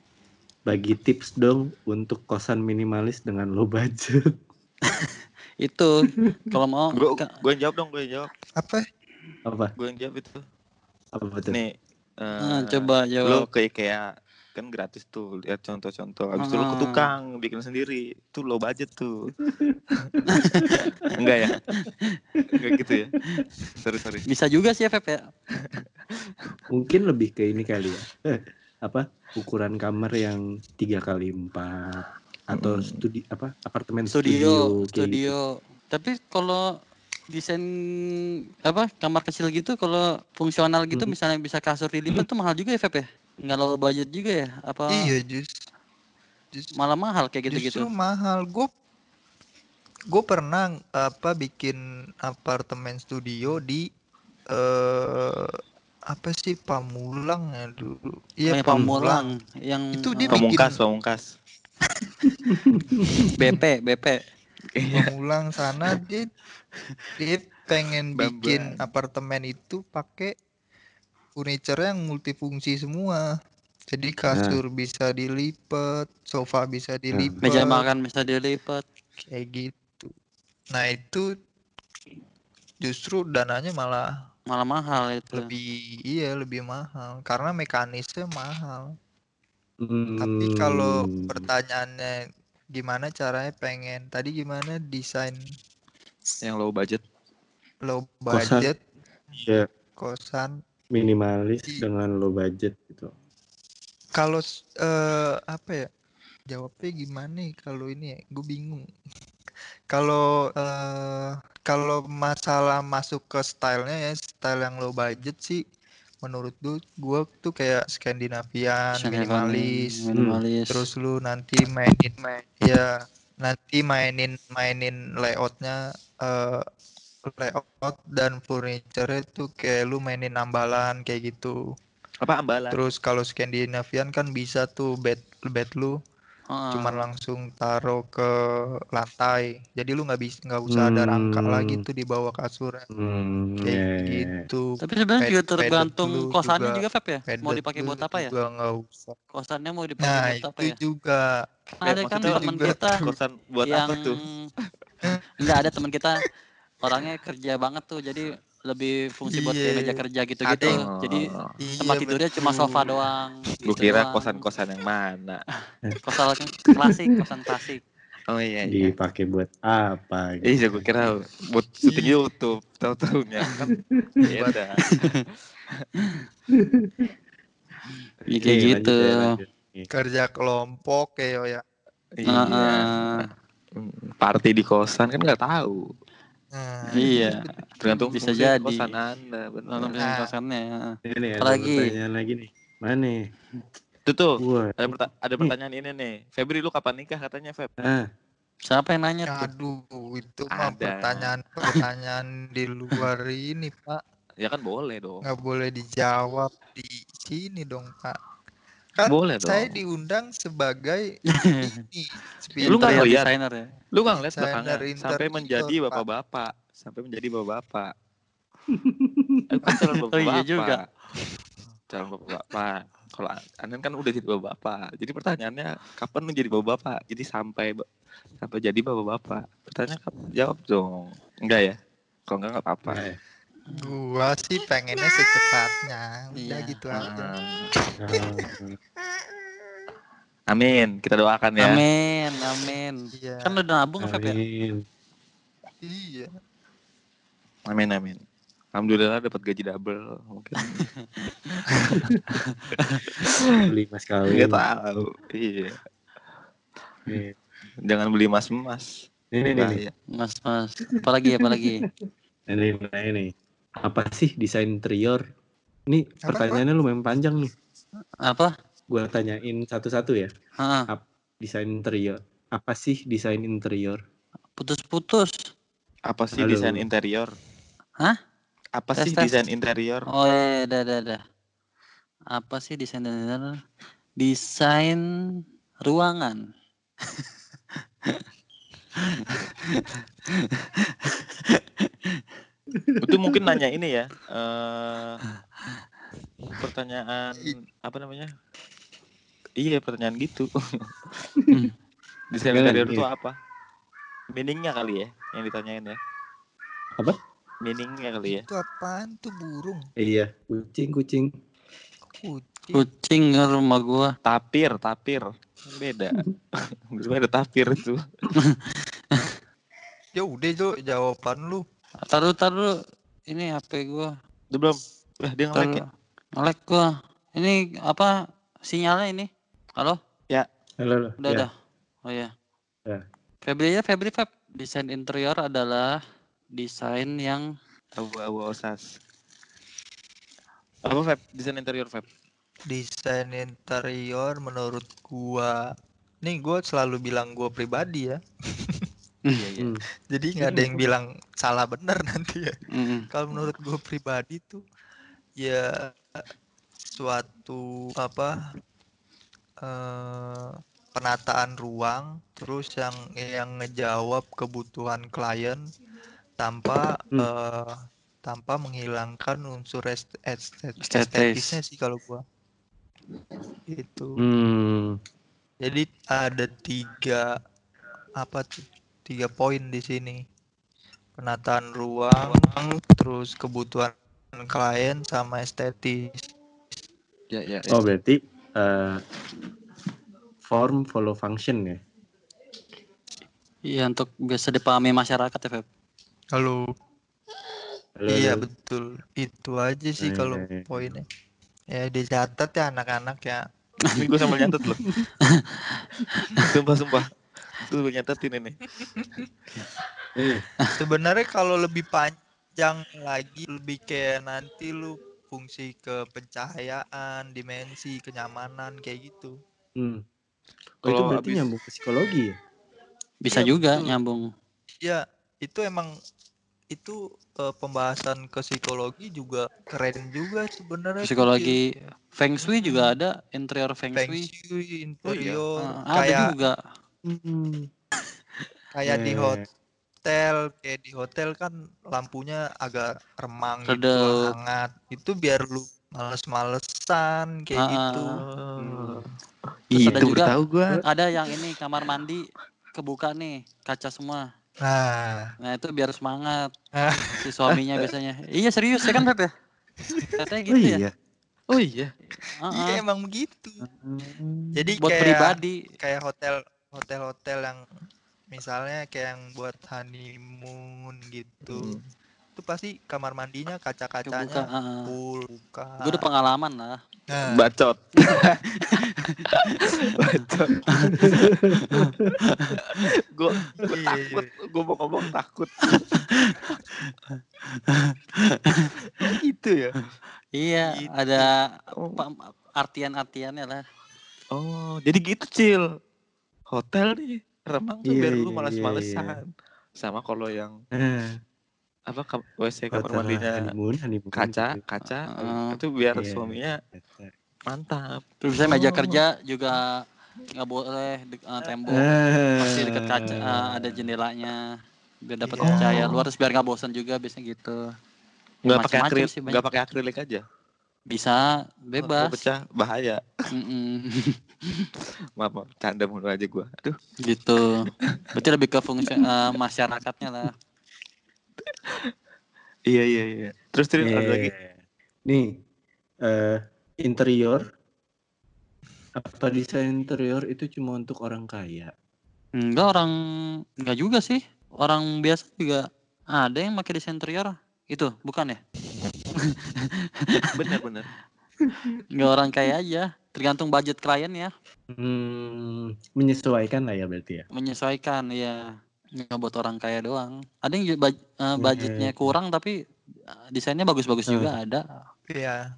Bagi tips dong untuk kosan minimalis dengan low budget. Itu kalau mau Gue gue jawab dong, gue jawab. Apa? Apa? Gue yang jawab itu. Apa betul? Nih, eh, coba jawab. ke IKEA kan gratis tuh lihat contoh-contoh habis itu ke Ah. tukang bikin sendiri itu low budget tuh enggak ya enggak gitu ya sorry sorry Bisa juga sih FF ya. Mungkin lebih ke ini kali ya. Apa? Ukuran kamar yang tiga kali empat atau Hmm. studi apa apartemen Studio, kayak gitu. studio. Tapi kalau desain apa kamar kecil gitu kalau fungsional gitu Mhm. misalnya bisa kasur dilipat tuh mahal juga ya FF ya? Nggak low budget juga ya? Apa Iya, jus. Jus- malah mahal kayak gitu-gitu? Justru mahal. Gue gue pernah apa bikin apartemen studio di eh apa sih Pamulang ya dulu. Iya Kayak Pamulang. Pamulang yang Itu dia oh, bikin- pamungkas pamungkas BP, BP. Pamulang sana dia dia pengen Bamban. bikin apartemen itu pakai furniture yang multifungsi semua. Jadi kasur bisa dilipat, sofa bisa dilipat. Meja makan bisa dilipat. kayak gitu. Nah itu justru dananya malah Malah mahal itu. lebih iya lebih mahal karena mekanisnya mahal. Hmm, Tapi kalau pertanyaannya gimana caranya pengen tadi gimana desain yang low budget low Kosan. budget Iya, kosan minimalis I- dengan low budget gitu. kalau eh, apa ya jawabnya gimana nih kalau ini ya gue bingung kalau eh, kalau masalah masuk ke stylenya ya style yang low budget sih menurut gue gue tuh kayak Skandinavian minimalis minimalis. terus lu nanti mainin ya nanti mainin mainin layoutnya eh, layout dan furniture itu kayak lu mainin ambalan kayak gitu apa ambalan Terus kalau Skandinavian kan bisa tuh bed bed lu Ah, cuman langsung taruh ke lantai. Jadi lu nggak bisa nggak usah ada rangka Hmm. lagi tuh di bawah kasur Hmm, kayak iya, iya. gitu. Tapi sebenarnya juga tergantung kosannya juga- juga, Feb ya. Mau dipakai buat apa ya? Juga nggak usah. Kosannya mau dipakai Nah buat apa itu ya? juga. Kan ada kan teman kita kosan buat yang apa tuh enggak ada teman kita orangnya kerja banget tuh jadi lebih fungsi buat kayak Iya. meja kerja gitu-gitu. yang- Jadi Iya, tempat tidurnya cuma sofa doang. gue gitu kira doang. kosan-kosan yang mana Kosan klasik, kosan klasik. oh iya iya Dipakai buat apa gitu. Iya, gue kira buat syuting YouTube, tahu-tahunya kan beda. Ya, kayak gitu. lanjut ya, lanjut. Kerja kelompok kayak ya. Iya. Heeh. Hmm, Party di kosan kan nggak tahu. Nah, Iya. Tergantung Bisa jadi. kosan anda, benar. Nah. kosannya. Ini Apalagi? pertanyaan lagi nih. Mana nih? Itu tuh ada, perta- ada pertanyaan ini nih. Febri lu kapan nikah katanya Feb? ah, Siapa yang nanya tuh? Aduh, itu mah pertanyaan pertanyaan di luar ini, Pak. Ya kan boleh dong. Nggak boleh dijawab di sini dong, Pak. Kan Boleh saya dong. diundang sebagai ini Lu nggak lihat? designer ya. Lu kan ngeliat Desainer belakangan sampai menjadi Pak. bapak-bapak, sampai menjadi bapak-bapak. Aku kan calon Oh, iya bapak-bapak. juga. Calon bapak-bapak. Kalau Anen kan udah jadi bapak-bapak. Jadi pertanyaannya kapan lu jadi bapak-bapak? Jadi sampai sampai jadi bapak-bapak. Pertanyaan kapan? Jawab dong. Enggak ya? Kalau enggak enggak apa-apa. Nah, Gua sih pengennya secepatnya. Udah Iya. gitu aja. Amin. Kita doakan ya. Amin, amin. Iya. Kan udah nabung Feb ya? Iya. Amin amin. Alhamdulillah dapat gaji double mungkin. Beli mas kawin. Enggak tahu. Iya. Nih, Jangan beli emas-emas. Ini nih. Mas, mas. Apalagi, apalagi. ini, ini. Apa sih desain interior? Ini Apa, pertanyaannya lumayan panjang nih. Apa? Gua tanyain satu-satu ya. Hah, Desain interior. Apa sih desain interior? putus-putus. Apa sih Halo. desain interior? Hah? Apa Tes, sih tes. desain interior? Oh iya, dah, dah, dah. Apa sih desain desain desain ruangan? Itu mungkin nanya ini ya. eh pertanyaan apa namanya? Iya, pertanyaan gitu. Hmm. Jangan, interior iya. itu apa? Meaningnya kali ya yang ditanyain ya. Apa? Meaningnya kali ya. Itu apaan tuh burung? Iya, kucing, kucing. Kucing. Kucing ke rumah gua. Tapir, tapir. Beda. Gue ada tapir itu. Ya udah itu jawaban lu. Taruh, taruh. Ini HP gua. Udah belum? Eh, dia nge-like ya? Nge-lag gua. Ini apa sinyalnya ini? Halo? Halo, halo. Udah, Ya. udah. Oh iya. Ya. Febri ya, Febri Feb. Desain interior adalah desain yang Abu-abu osas. Apa Feb? Desain interior Feb? Desain interior menurut gua Nih gua selalu bilang gua pribadi ya. Iya, iya. Hmm. Jadi nggak ada yang bilang salah benar nanti ya. Mm-mm. Kalau menurut gue pribadi tuh ya suatu apa eh penataan ruang terus yang yang ngejawab kebutuhan klien tanpa Hmm. eh, tanpa menghilangkan unsur est- estet- Estetis. estetisnya sih kalau gua itu Hmm. jadi ada tiga apa tuh tiga poin di sini penataan ruang terus kebutuhan klien sama estetis Ya, ya, ya. Oh, berarti eh, form follow function ya? Iya untuk bisa dipahami masyarakat ya Feb. halo Halo, iya halo. betul itu aja sih Iya, kalau iya, iya. poinnya ya dicatat ya anak-anak ya Ini gue sambil nyatet loh. sumpah, sumpah. Tuh gue nyatetin ini. Eh, sebenarnya kalau lebih panjang lagi lebih kayak nanti lu fungsi ke pencahayaan dimensi kenyamanan kayak gitu hmm. Oh, itu Kalau berarti abis- nyambung ke psikologi ya? Bisa Iya, juga betul. nyambung. Ya, itu emang itu eh, pembahasan ke psikologi juga keren juga sebenarnya. Psikologi. Feng Shui juga ada interior Feng Feng Shui. Shui, interior, Ah, ada kayak juga. Hmm. kayak di Eh, hotel, kayak di hotel kan lampunya agak remang gitu, Redup. hangat. Itu biar lu males-malesan kayak Ah, gitu. Terus Itu ada juga- tahu gue. Ada yang ini kamar mandi kebuka nih kaca semua. Nah, Nah itu biar semangat Ah. si suaminya biasanya. Iya serius ya kan Feb ya? Katanya Oh gitu ya. iya. Oh iya. Ah, iya emang begitu. Hmm. Jadi Buat kayak pribadi. kayak hotel hotel-hotel yang misalnya kayak yang buat honeymoon gitu Hmm. itu pasti kamar mandinya kaca-kacanya ah, full buka Gue udah pengalaman lah. nah, Bacot. Bacot. gue gue Iya, takut. Gue mau ngomong takut. gitu ya. Iya Gitu. ada Oh, artian-artiannya lah. oh, jadi gitu cil. Hotel nih remang tuh Iya, biar lu iya, malas-malesan. Sama kalau yang Nah, apa kam- WC kamar mandinya honeymoon, honeymoon kaca gitu. kaca Ah. itu biar Iya. suaminya mantap. Terus meja Oh. kerja juga nggak boleh de- eh, tembok pasti dekat kaca eh, ada jendelanya biar dapat Iya. cahaya luar terus biar nggak bosan juga biasanya gitu. Nggak pakai akrilik, nggak pakai akrilik aja. Bisa Kalau bebas. pecah bahaya. Mm-mm. Maaf, maaf. canda mulu aja gua. Aduh. gitu. Berarti lebih ke fungsi eh, masyarakatnya lah. Iya iya iya. Terus terus ada lagi. Eh, Nih, eh interior apa desain interior itu cuma untuk orang kaya? Enggak orang enggak juga sih. Orang biasa juga ada yang pakai desain interior. Itu bukan ya? Bener bener. Enggak orang kaya aja. Tergantung budget klien ya. Hmm, menyesuaikan lah ya berarti ya. Menyesuaikan ya. Nggak buat orang kaya doang. Ada yang eh, budgetnya Iya. kurang tapi eh, desainnya bagus-bagus Eh. juga ada. Iya,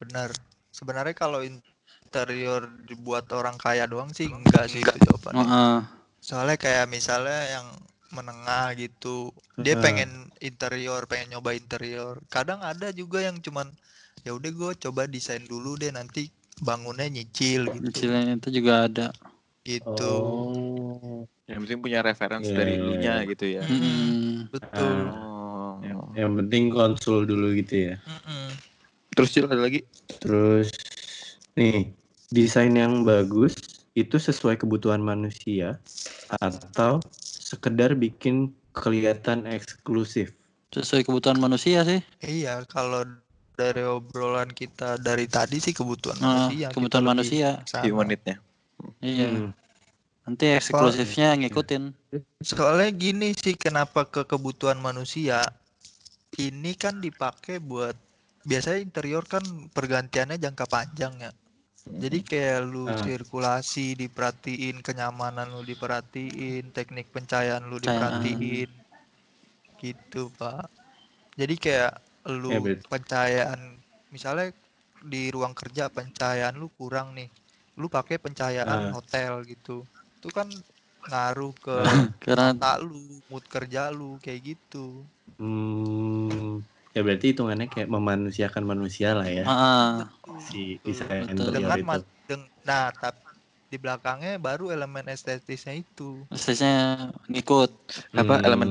benar. Sebenarnya kalau interior dibuat orang kaya doang sih enggak sih itu jawabannya. Heeh. Soalnya kayak misalnya yang menengah gitu, dia pengen interior, pengen nyoba interior. Kadang ada juga yang cuman ya udah gue coba desain dulu deh nanti bangunnya nyicil gitu. Cicilan itu juga ada. Gitu. Oh. Yang penting punya referensi Iya, dari iya, iya. gitu ya. Mm-mm. Betul. Oh. Yang, yang penting konsul dulu gitu ya. Mm-mm. Terus Cil ada lagi? Terus nih, desain yang bagus itu sesuai kebutuhan manusia atau sekedar bikin kelihatan eksklusif. Sesuai kebutuhan manusia sih. Iya, kalau dari obrolan kita dari tadi sih kebutuhan Nah, manusia. kebutuhan manusia. ke sana. Human need-nya. Iya. Hmm. Nanti eksklusifnya ngikutin. Soalnya gini sih kenapa ke kebutuhan manusia ini kan dipakai buat biasanya interior kan pergantiannya jangka panjang ya. Jadi kayak lu Ah. sirkulasi diperhatiin, kenyamanan lu diperhatiin, teknik pencahayaan lu diperhatiin. Gitu, Pak. Jadi kayak lu Ya, bet- pencahayaan misalnya di ruang kerja pencahayaan lu kurang nih. Lu pakai pencahayaan Ah. hotel gitu. Itu kan ngaruh ke Karena mata lu, mood kerja lu kayak gitu. Hmm, ya berarti hitungannya kayak memanusiakan manusia lah ya Ah, si desain Dengan itu. mat, deng- nah tapi di belakangnya baru elemen estetisnya itu. Estetnya ngikut Apa Hmm. elemen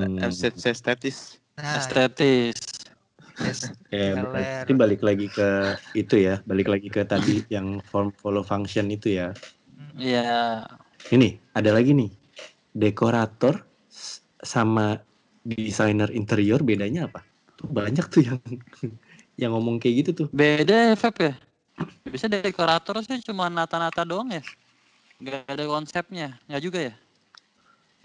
estetis? Nah, estetis. es- Ya, Keler. berarti balik lagi ke itu ya, balik lagi ke tadi yang form follow function itu ya. Iya. Ini ada lagi nih, dekorator sama desainer interior bedanya apa? Banyak tuh yang yang ngomong kayak gitu tuh. Beda ya, Feb ya? Bisa dekorator sih cuma nata-nata doang ya? Nggak ada konsepnya. Nggak juga ya?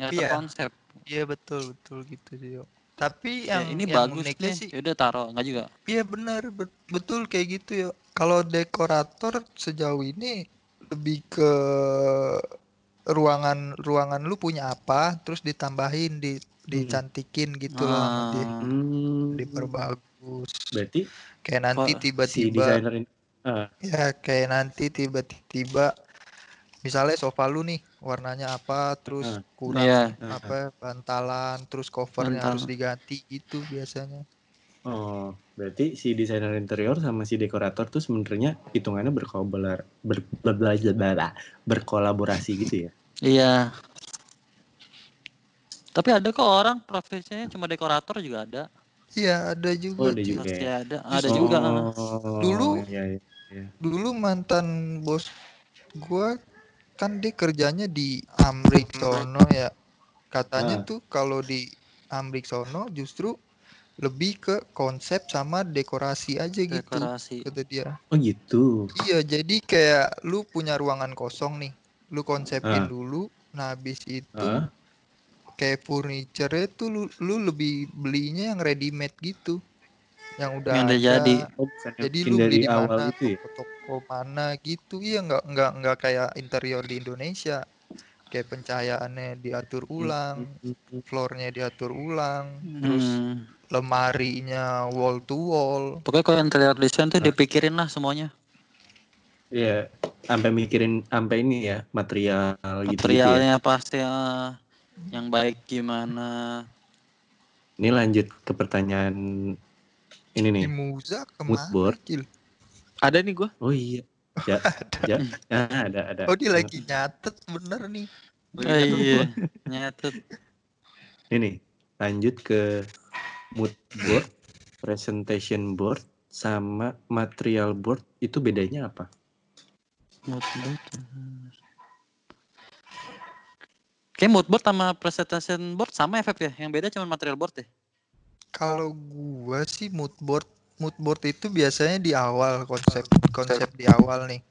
Nggak Iya. terkonsep. Iya betul betul gitu Dio. Tapi Ya, yang ini yang bagus nih. sih, Yaudah taruh. Nggak juga. iya benar bet- betul kayak gitu ya. Kalau dekorator sejauh ini lebih ke ruangan ruangan lu punya apa, terus ditambahin, di dicantikin gitu loh sama dia, Ah, Hmm, diperbagus. berarti Kayak nanti si tiba-tiba in- ah, Ya kayak nanti tiba-tiba misalnya sofa lu nih warnanya apa terus Ah. kurang Iya. Ah, apa bantalan terus covernya harus Bantal. diganti gitu biasanya. Oh, berarti si desainer interior sama si dekorator tuh sebenarnya hitungannya berkobar ber, bla- bla- berkolaborasi gitu ya. Iya. Tapi ada kok orang profesinya cuma dekorator juga ada. Iya ada Oh, juga. ada tuh. juga Pasti ya. ada. Ada Justru juga. Oh, Dulu iya, iya. dulu mantan bos gua kan dia kerjanya di Amrik sono ya. Katanya Ah. tuh kalau di Amrik sono justru lebih ke konsep sama dekorasi aja gitu Dekorasi. kata dia. Oh gitu. Iya, jadi kayak lu punya ruangan kosong nih, lu konsepin Ah. dulu, nah habis itu Ah, kayak furniture itu lu, lu lebih belinya yang ready made gitu, yang udah Yang udah ada. jadi. oh, Jadi lu dari beli di awal mana, gitu ya. toko-toko mana gitu, iya nggak nggak nggak kayak interior di Indonesia, kayak pencahayaannya diatur ulang, floornya diatur ulang, terus Hmm. lemarinya wall to wall. Pokoknya kalau interior design tuh Ah. dipikirin lah semuanya. Iya, sampai mikirin sampai ini ya material gitu, gitu ya. Materialnya pasti ah, yang baik gimana. Ini lanjut ke pertanyaan ini nih. Muza Mood ke mana, board. Cil? Ada nih gua. Oh iya. Ya, ya, ya, ada ada. Oh dia lagi nyatet bener nih. Eh, nyatet iya. Nyatet. Ini nih, lanjut ke mood board presentation board sama material board itu bedanya apa? Mood board. Kayak mood board sama presentation board sama ya, Feb ya? Yang beda cuma material board ya? Kalau gua sih mood board, mood board itu biasanya di awal konsep konsep di awal nih.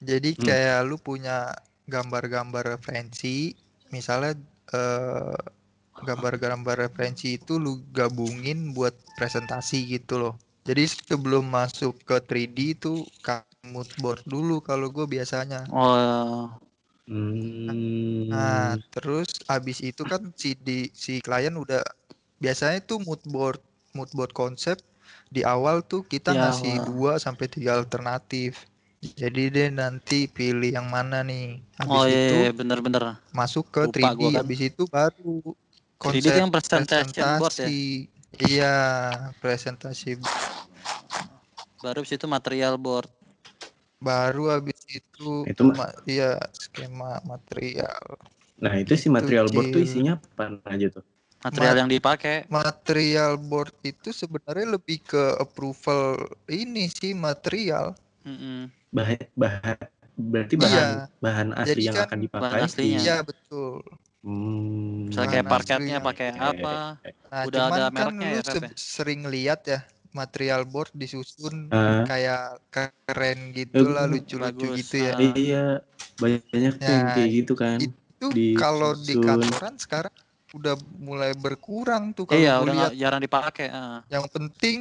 Jadi Hmm. kayak lu punya gambar-gambar referensi, misalnya eh, gambar-gambar referensi itu lu gabungin buat presentasi gitu loh. Jadi sebelum masuk ke 3D itu mood board dulu kalau gue biasanya. Oh, Hmm. Nah, terus abis itu kan si di si klien udah biasanya tuh mood board mood board konsep di awal tuh kita Di ngasih dua sampai tiga alternatif. Jadi deh nanti pilih yang mana nih. Habis oh itu iya, bener-bener. masuk ke Lupa 3D. gua kan. Habis itu baru 3D konsep itu yang presentation board ya? presentasi. Iya, presentasi Baru habis itu material board. Baru habis itu Itu ma- iya skema material. Nah, itu si material board tuh isinya apa aja tuh? Material Mat- yang dipakai. Material board itu sebenarnya lebih ke approval ini sih material. Mm-mm. Bahan, bahan berarti Iya. bahan bahan asli Jadi yang kan akan dipakai. bahan aslinya. Iya betul. Hmm. Misalnya kayak Bahan parketnya pakai apa? Nah, Udah cuman ada kan mereknya lu ya, ya? sering lihat ya material board disusun Ah, kayak keren gitu lah, Eh, lucu-lucu bagus. gitu ya. Ah. iya, banyak yang Ya, kayak gitu kan. Itu disusun. kalau di kantoran sekarang udah mulai berkurang tuh kalau Iya, udah lihat. jarang dipakai. ah. Yang penting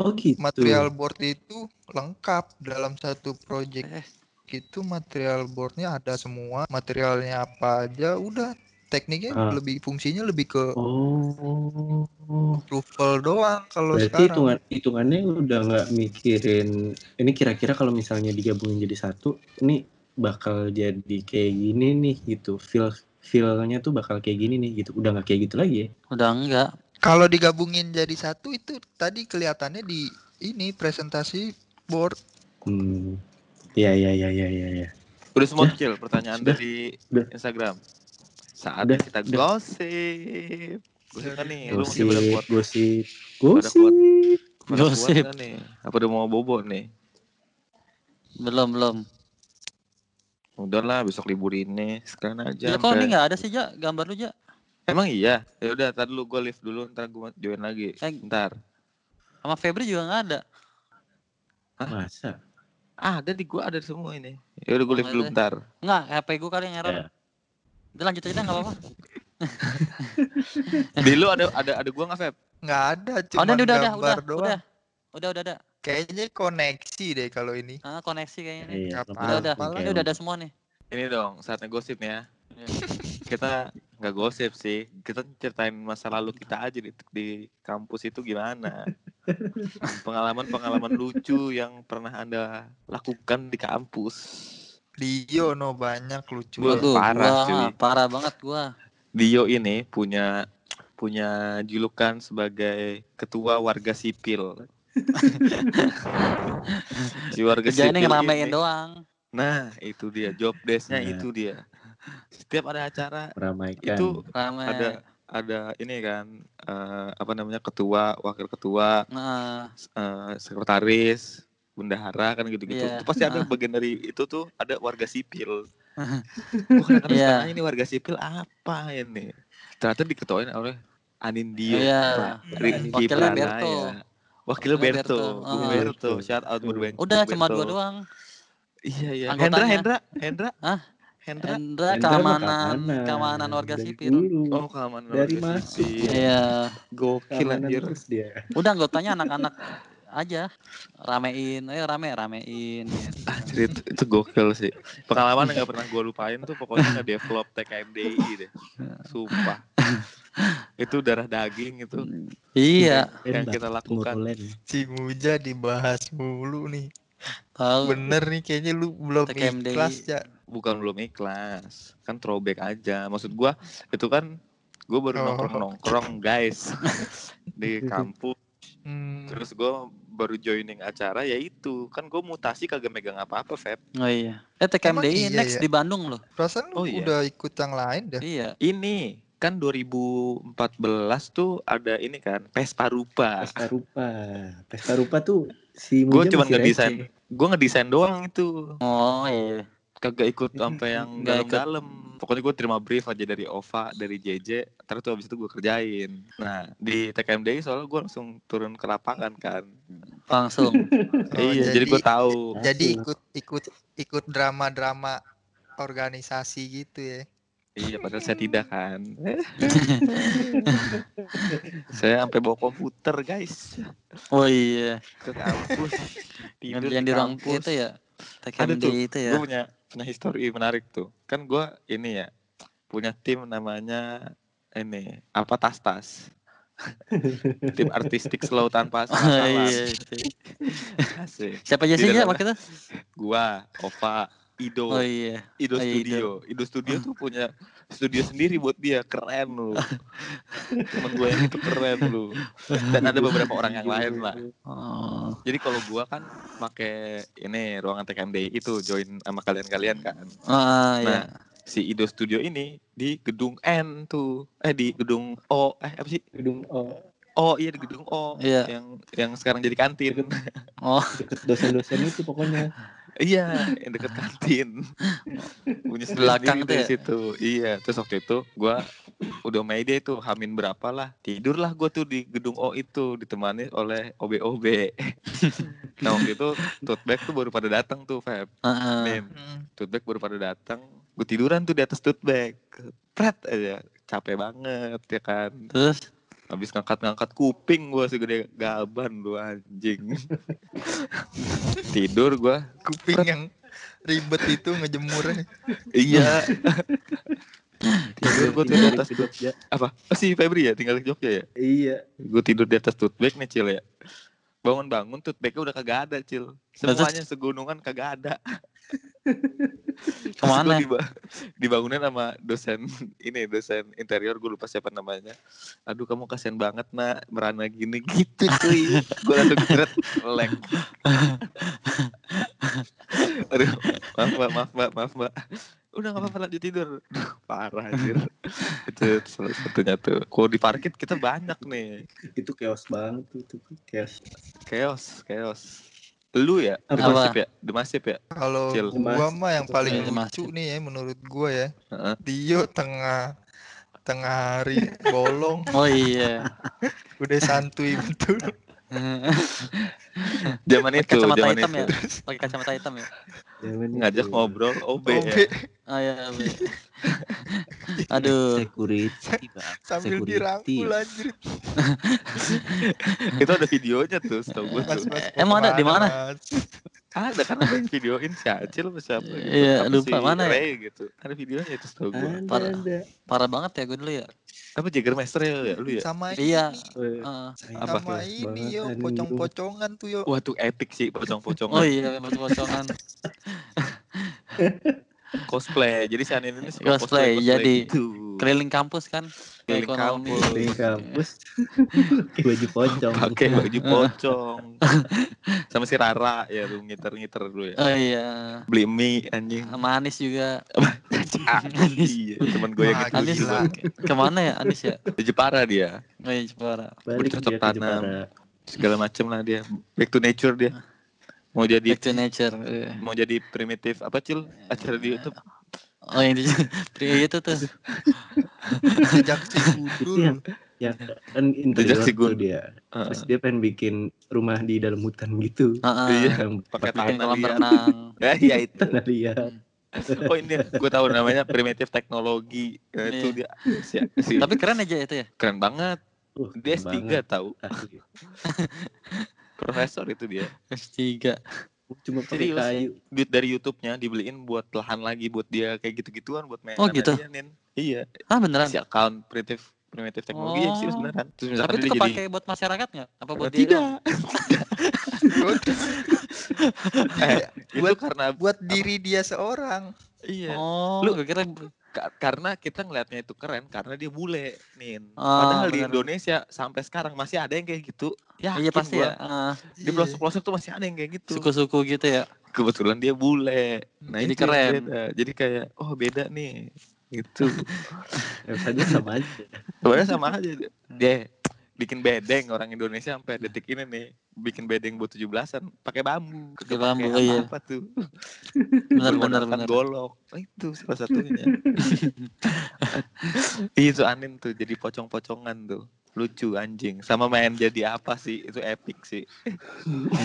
Oh gitu. material board itu lengkap dalam satu project Eh, itu material boardnya ada semua materialnya apa aja udah tekniknya Ah. lebih fungsinya lebih ke Oh. approval doang kalau Berarti sekarang hitungan hitungannya udah nggak mikirin ini kira-kira kalau misalnya digabungin jadi satu, ini bakal jadi kayak gini nih gitu. Feel feelnya tuh bakal kayak gini nih gitu. Udah nggak kayak gitu lagi ya? udah enggak. kalau digabungin jadi satu itu tadi kelihatannya di ini presentasi board Hmm. Iya iya iya iya iya. Ya. Udah semua kecil pertanyaan Sudah. dari Udah. Instagram. Saatnya Udah, kita udah. gosip. Gosip kan nih, lu masih Gosip, pada kuat, gosip, kuat. gosip. pada kuat Gosip. kan nih. Apa udah mau bobo nih? Belum, belum. Udahlah besok libur ini sekalian aja. Ya, kok ini nggak ada sih, Ja? Gambar lu, Ja? Emang iya? Ya udah, tadi dulu gue live dulu, ntar gue join lagi. Eh. Ntar. Sama Febri juga nggak ada. Masa? Ah, ada di gue ada semua ini. Ya udah gue Oh, live dulu ntar. Nggak, HP gue kali yang error. Ya. Udah lanjut aja dah, nggak apa-apa. Di lu ada ada ada gue nggak Feb? nggak ada Oh, cuma udah, udah, udah, udah, udah, doang udah, udah, udah, ada. kayaknya koneksi deh kalau ini Ah, koneksi kayaknya. nih. Iya, apa-apa Udah, udah, ini udah ada semua nih. Ini dong, saatnya gosip nih ya. Kita nggak gosip sih, kita ceritain masa lalu kita aja di, di kampus itu gimana. Pengalaman-pengalaman lucu yang pernah anda lakukan di kampus. Dio no banyak lucu Gua- Waduh, parah, gua, cuy. parah banget gua. Dio ini punya punya julukan sebagai ketua warga sipil. si warga sipil ngeramein ini- doang. Nah, itu dia job desk-nya Nah. itu dia. Setiap ada acara Meramaikan. itu Rame. ada ada ini kan eh, apa namanya ketua, wakil ketua, Nah, eh, sekretaris, bendahara kan gitu-gitu. Itu pasti ada bagian dari itu tuh ada warga sipil. Iya. suka nanya, ini warga sipil apa ini? Ternyata diketuain oleh Anindyo, Iya. Pak Rizky Wakilnya Pranaya. Wakilnya Berto, Berto. Bung Ah. Berto, shout out Bung Berto. udah cuma dua doang. Iya iya. Hendra, Hendra, Hendra. Hah? Hendra. Hendra keamanan, keamanan warga Dari sipil. dulu. Oh, keamanan Dari warga masuk. sipil. Iya. Gokil anjir. dia. Udah anggotanya anak-anak aja. Ramein, ayo rame, ramein. Anjir itu, itu gokil sih. Pengalaman yang gak pernah gue lupain tuh pokoknya nge-develop TKMDI deh. Sumpah. itu darah daging itu Iya, yang kita lakukan. ngurulen. si Muja dibahas mulu nih tahu. bener nih kayaknya lu belum TKMDI. ikhlas ya Bukan belum ikhlas. Kan throwback aja. Maksud gua itu kan gue baru Oh. nongkrong-nongkrong guys di kampus. Hmm, Terus gue baru joining acara ya itu. Kan gue mutasi kagak megang apa-apa, Feb. Oh iya. Eh TKMDI iya next ya? di Bandung loh. perasaan lu Oh, iya. udah ikut yang lain dah Iya. Ini kan 2014 tuh ada ini kan Vespa Rupa. Vespa Rupa. Vespa Rupa tuh si Gue cuma ngedesain, gue ngedesain doang itu. Oh iya. Kagak ikut sampai yang Nggak ikut. dalam-dalam. Pokoknya gue terima brief aja dari OVA, dari JJ, terus tuh habis itu gue kerjain. Nah, di TKMDI soalnya gue langsung turun ke lapangan kan. Langsung. Oh, iya, jadi, gue tahu. jadi ikut ikut ikut drama-drama organisasi gitu ya. Iya, padahal saya tidak kan. saya sampai bawa komputer, guys. Oh iya. Ke kampus. Yang, Tidur yang di ruang kampus. itu ya. Ada TKMD tuh, itu ya. gue punya punya histori menarik tuh. Kan gue ini ya punya tim namanya ini apa tas tas. tim artistik slow tanpa Oh, masalah. iya, itu. Asik. Siapa aja sih ya waktu itu? Gua, Ova, Ido, Oh iya. Ido oh, iya, Studio. Ido Studio tuh punya studio sendiri buat dia, keren lu. Temen gue yang itu keren lu. Dan ada beberapa orang yang lain lah. Oh. Jadi kalau gua kan pakai ini ruangan TKMD itu join sama kalian-kalian kan. Ah, iya. Nah, si Ido Studio ini di gedung N tuh. Eh di gedung O. Eh apa sih? Gedung oh, Oh iya di gedung O. Iya. Yang yang sekarang jadi kantin. Oh, dosen-dosen itu pokoknya. Iya, yang deket kantin. Punya Belakang dari ya? situ. Iya, terus waktu itu gua udah sama ide itu hamin berapa lah. Tidurlah gua tuh di gedung O itu ditemani oleh OB-OB. nah waktu itu tote bag tuh baru pada datang tuh, Feb. heeh. Min. Hmm. tote bag baru pada datang gue tiduran tuh di atas tote bag pret aja capek banget ya kan Terus habis ngangkat-ngangkat kuping gue segede gaban lu anjing tidur gue Kuping yang ribet itu ngejemurnya. iya tidur gue tuh di atas Jogja. apa oh, si Febri ya tinggal di Jogja ya Iya. gue tidur di atas tote bag nih cil ya bangun-bangun tote bagnya udah kagak ada cil. Semuanya segunungan kagak ada. Ke mana? diba- dibangunin sama dosen ini dosen interior gue lupa siapa namanya. Aduh kamu kasihan banget nak merana gini. Gitu cuy. Gue langsung geret lek aduh maaf mbak maaf mbak maaf mbak udah gak apa-apa lanjut tidur parah anjir itu salah satunya tuh kalau di parkit kita banyak nih Itu chaos banget tuh, tuh chaos. chaos chaos lu ya Apa? demasif ya demasif ya Kalau gua mah yang itu paling lucu nih ya menurut gua ya. Heeh. Dio tengah tengah hari bolong Oh iya. udah santuy betul. zaman itu Kacamata zaman hitam itu ya. Pakai kacamata hitam ya. Zaman ngajak itu. ngobrol OB OB ya Oh iya. Be. Aduh. Security, Bang. sambil Security. dirangkul anjir. itu ada videonya tuh setahu gue tuh mas, emang ada di mana? Ada kan ada yang videoin si Acil apa siapa gitu. Iya, lupa, si mana ya? Gitu ada videonya itu setahu gue. Parah banget ya gue dulu ya. Apa Jagermeister ya, ya lu ya Sama Iya. ini, Heeh. Apa? sama ini banget, yo pocong-pocongan tuh yo. wah tuh epic sih pocong-pocongan Oh iya, pocong-pocongan. cosplay jadi si Anin ini suka Cosplay, jadi gitu. Keliling kampus kan. Keliling Ekonomi. kampus. Di kampus pakai baju pocong. pakai baju pocong sama si Rara ya tuh ngiter-ngiter dulu ya Oh iya. beli mie anjing Sama Anis juga. Anis. iya, temen gue yang Wah, itu Anis juga. ke mana ya Anis ya? Di Jepara dia Oh iya Jepara. Balik ke tanam. Jepara. segala macem lah dia back to nature dia mau jadi Back to nature. iya. mau jadi primitif apa cil acara di YouTube Oh yang di pria itu tuh. Jejak si Itu gundul. yang yang kan interior si tuh dia. Heeh. Terus dia pengen bikin rumah di dalam hutan gitu. Heeh. Iya. Yang pakai tanah renang. ya iya itu tanah liat. oh ini gue tahu namanya primitif teknologi Nah, itu dia si, si- Tapi keren aja itu ya. keren banget Uh, dia keren S3 banget. tahu profesor itu dia S3. Cuma pakai Serius? kayu. duit dari YouTube-nya dibeliin buat lahan lagi buat dia kayak gitu-gituan buat main Oh, gitu? Nin. iya Ah beneran. si account primitif primitif teknologi ya, Oh. serius beneran terus misalkan Tapi itu dia jadi kepake buat masyarakat nggak? Apa buat dia? tidak eh, itu Buat- karena Buat diri dia seorang. iya Oh, Lu- gue kira karena kita ngelihatnya itu keren karena dia bule nin Ah, padahal di benar. Indonesia sampai sekarang masih ada yang kayak gitu ya iya pasti ya. Ah, di pelosok pelosok tuh masih ada yang kayak gitu Suku-suku gitu ya. kebetulan dia bule nah Jadi keren. beda. jadi kayak oh beda nih Gitu. Ya, sama aja. Sebenarnya sama aja. Dia bikin bedeng orang Indonesia sampai detik ini nih bikin bedeng buat 17-an pakai bambu. Pakai bambu, pakai iya. apa tuh? Benar benar benar. golok. Oh, itu salah satunya. Itu anin tuh jadi pocong-pocongan tuh. Lucu anjing. Sama main jadi apa sih? Itu epic sih.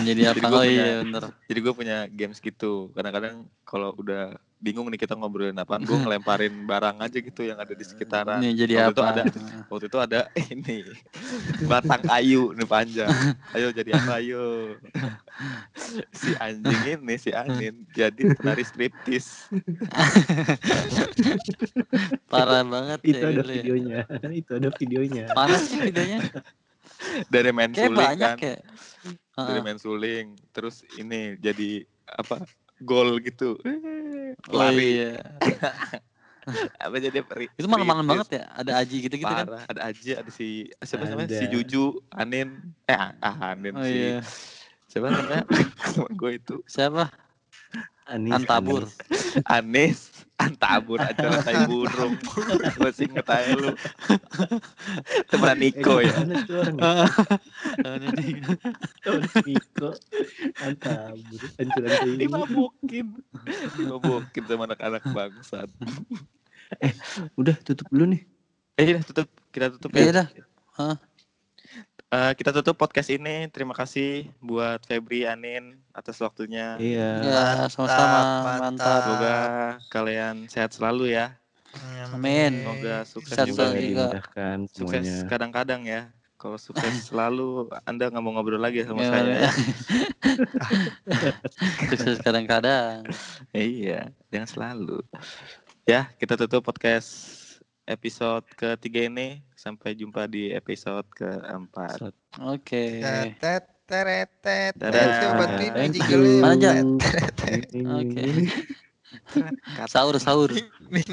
Jadi apa? Jadi Oh punya- iya. Jadi gue punya games gitu. Kadang-kadang kalau udah bingung nih kita ngobrolin apaan, gue ngelemparin barang aja gitu yang ada di sekitaran. Ini jadi Waktu itu apa? ada waktu itu ada ini batang kayu nih panjang. Ayo jadi apa ayo? si anjing ini si Anin jadi penari striptis. Parah banget Itu ya ada gitu ya. videonya. Itu ada videonya. Mana sih videonya? Dari main Kayak suling banyak kan. ya. Dari main suling. Terus ini jadi apa? Gol gitu. Oh Lari. iya. Apa jadi peri- Itu malam-malam banget ya. Ada Aji gitu-gitu kan. Parah, ada aja ada si siapa namanya si. Juju, Anin, eh ah, Anin Oh si iya. siapa namanya teman gue itu Siapa? Anis, Antabur. Anis Antabur acara tai burung masih inget aja lu teman Niko ya Niko. Antabur. Ancuran ini. dimabukin dimabukin sama anak-anak bangsat Udah tutup dulu nih. eh udah tutup kita tutup Ya ya udah. Eh, kita tutup podcast ini terima kasih buat Febri Anin atas waktunya Iya. Ya, sama-sama. mantap. Mantap. semoga kalian sehat selalu ya Amin. semoga sukses Sehat juga juga. sukses semuanya. kadang-kadang ya kalau sukses selalu anda nggak mau ngobrol lagi sama Ya, saya ya. Sukses kadang-kadang. iya jangan selalu ya kita tutup podcast episode ketiga ini sampai jumpa di episode keempat Oke. Thank you. Mana. Sahur sahur. Ning, ning,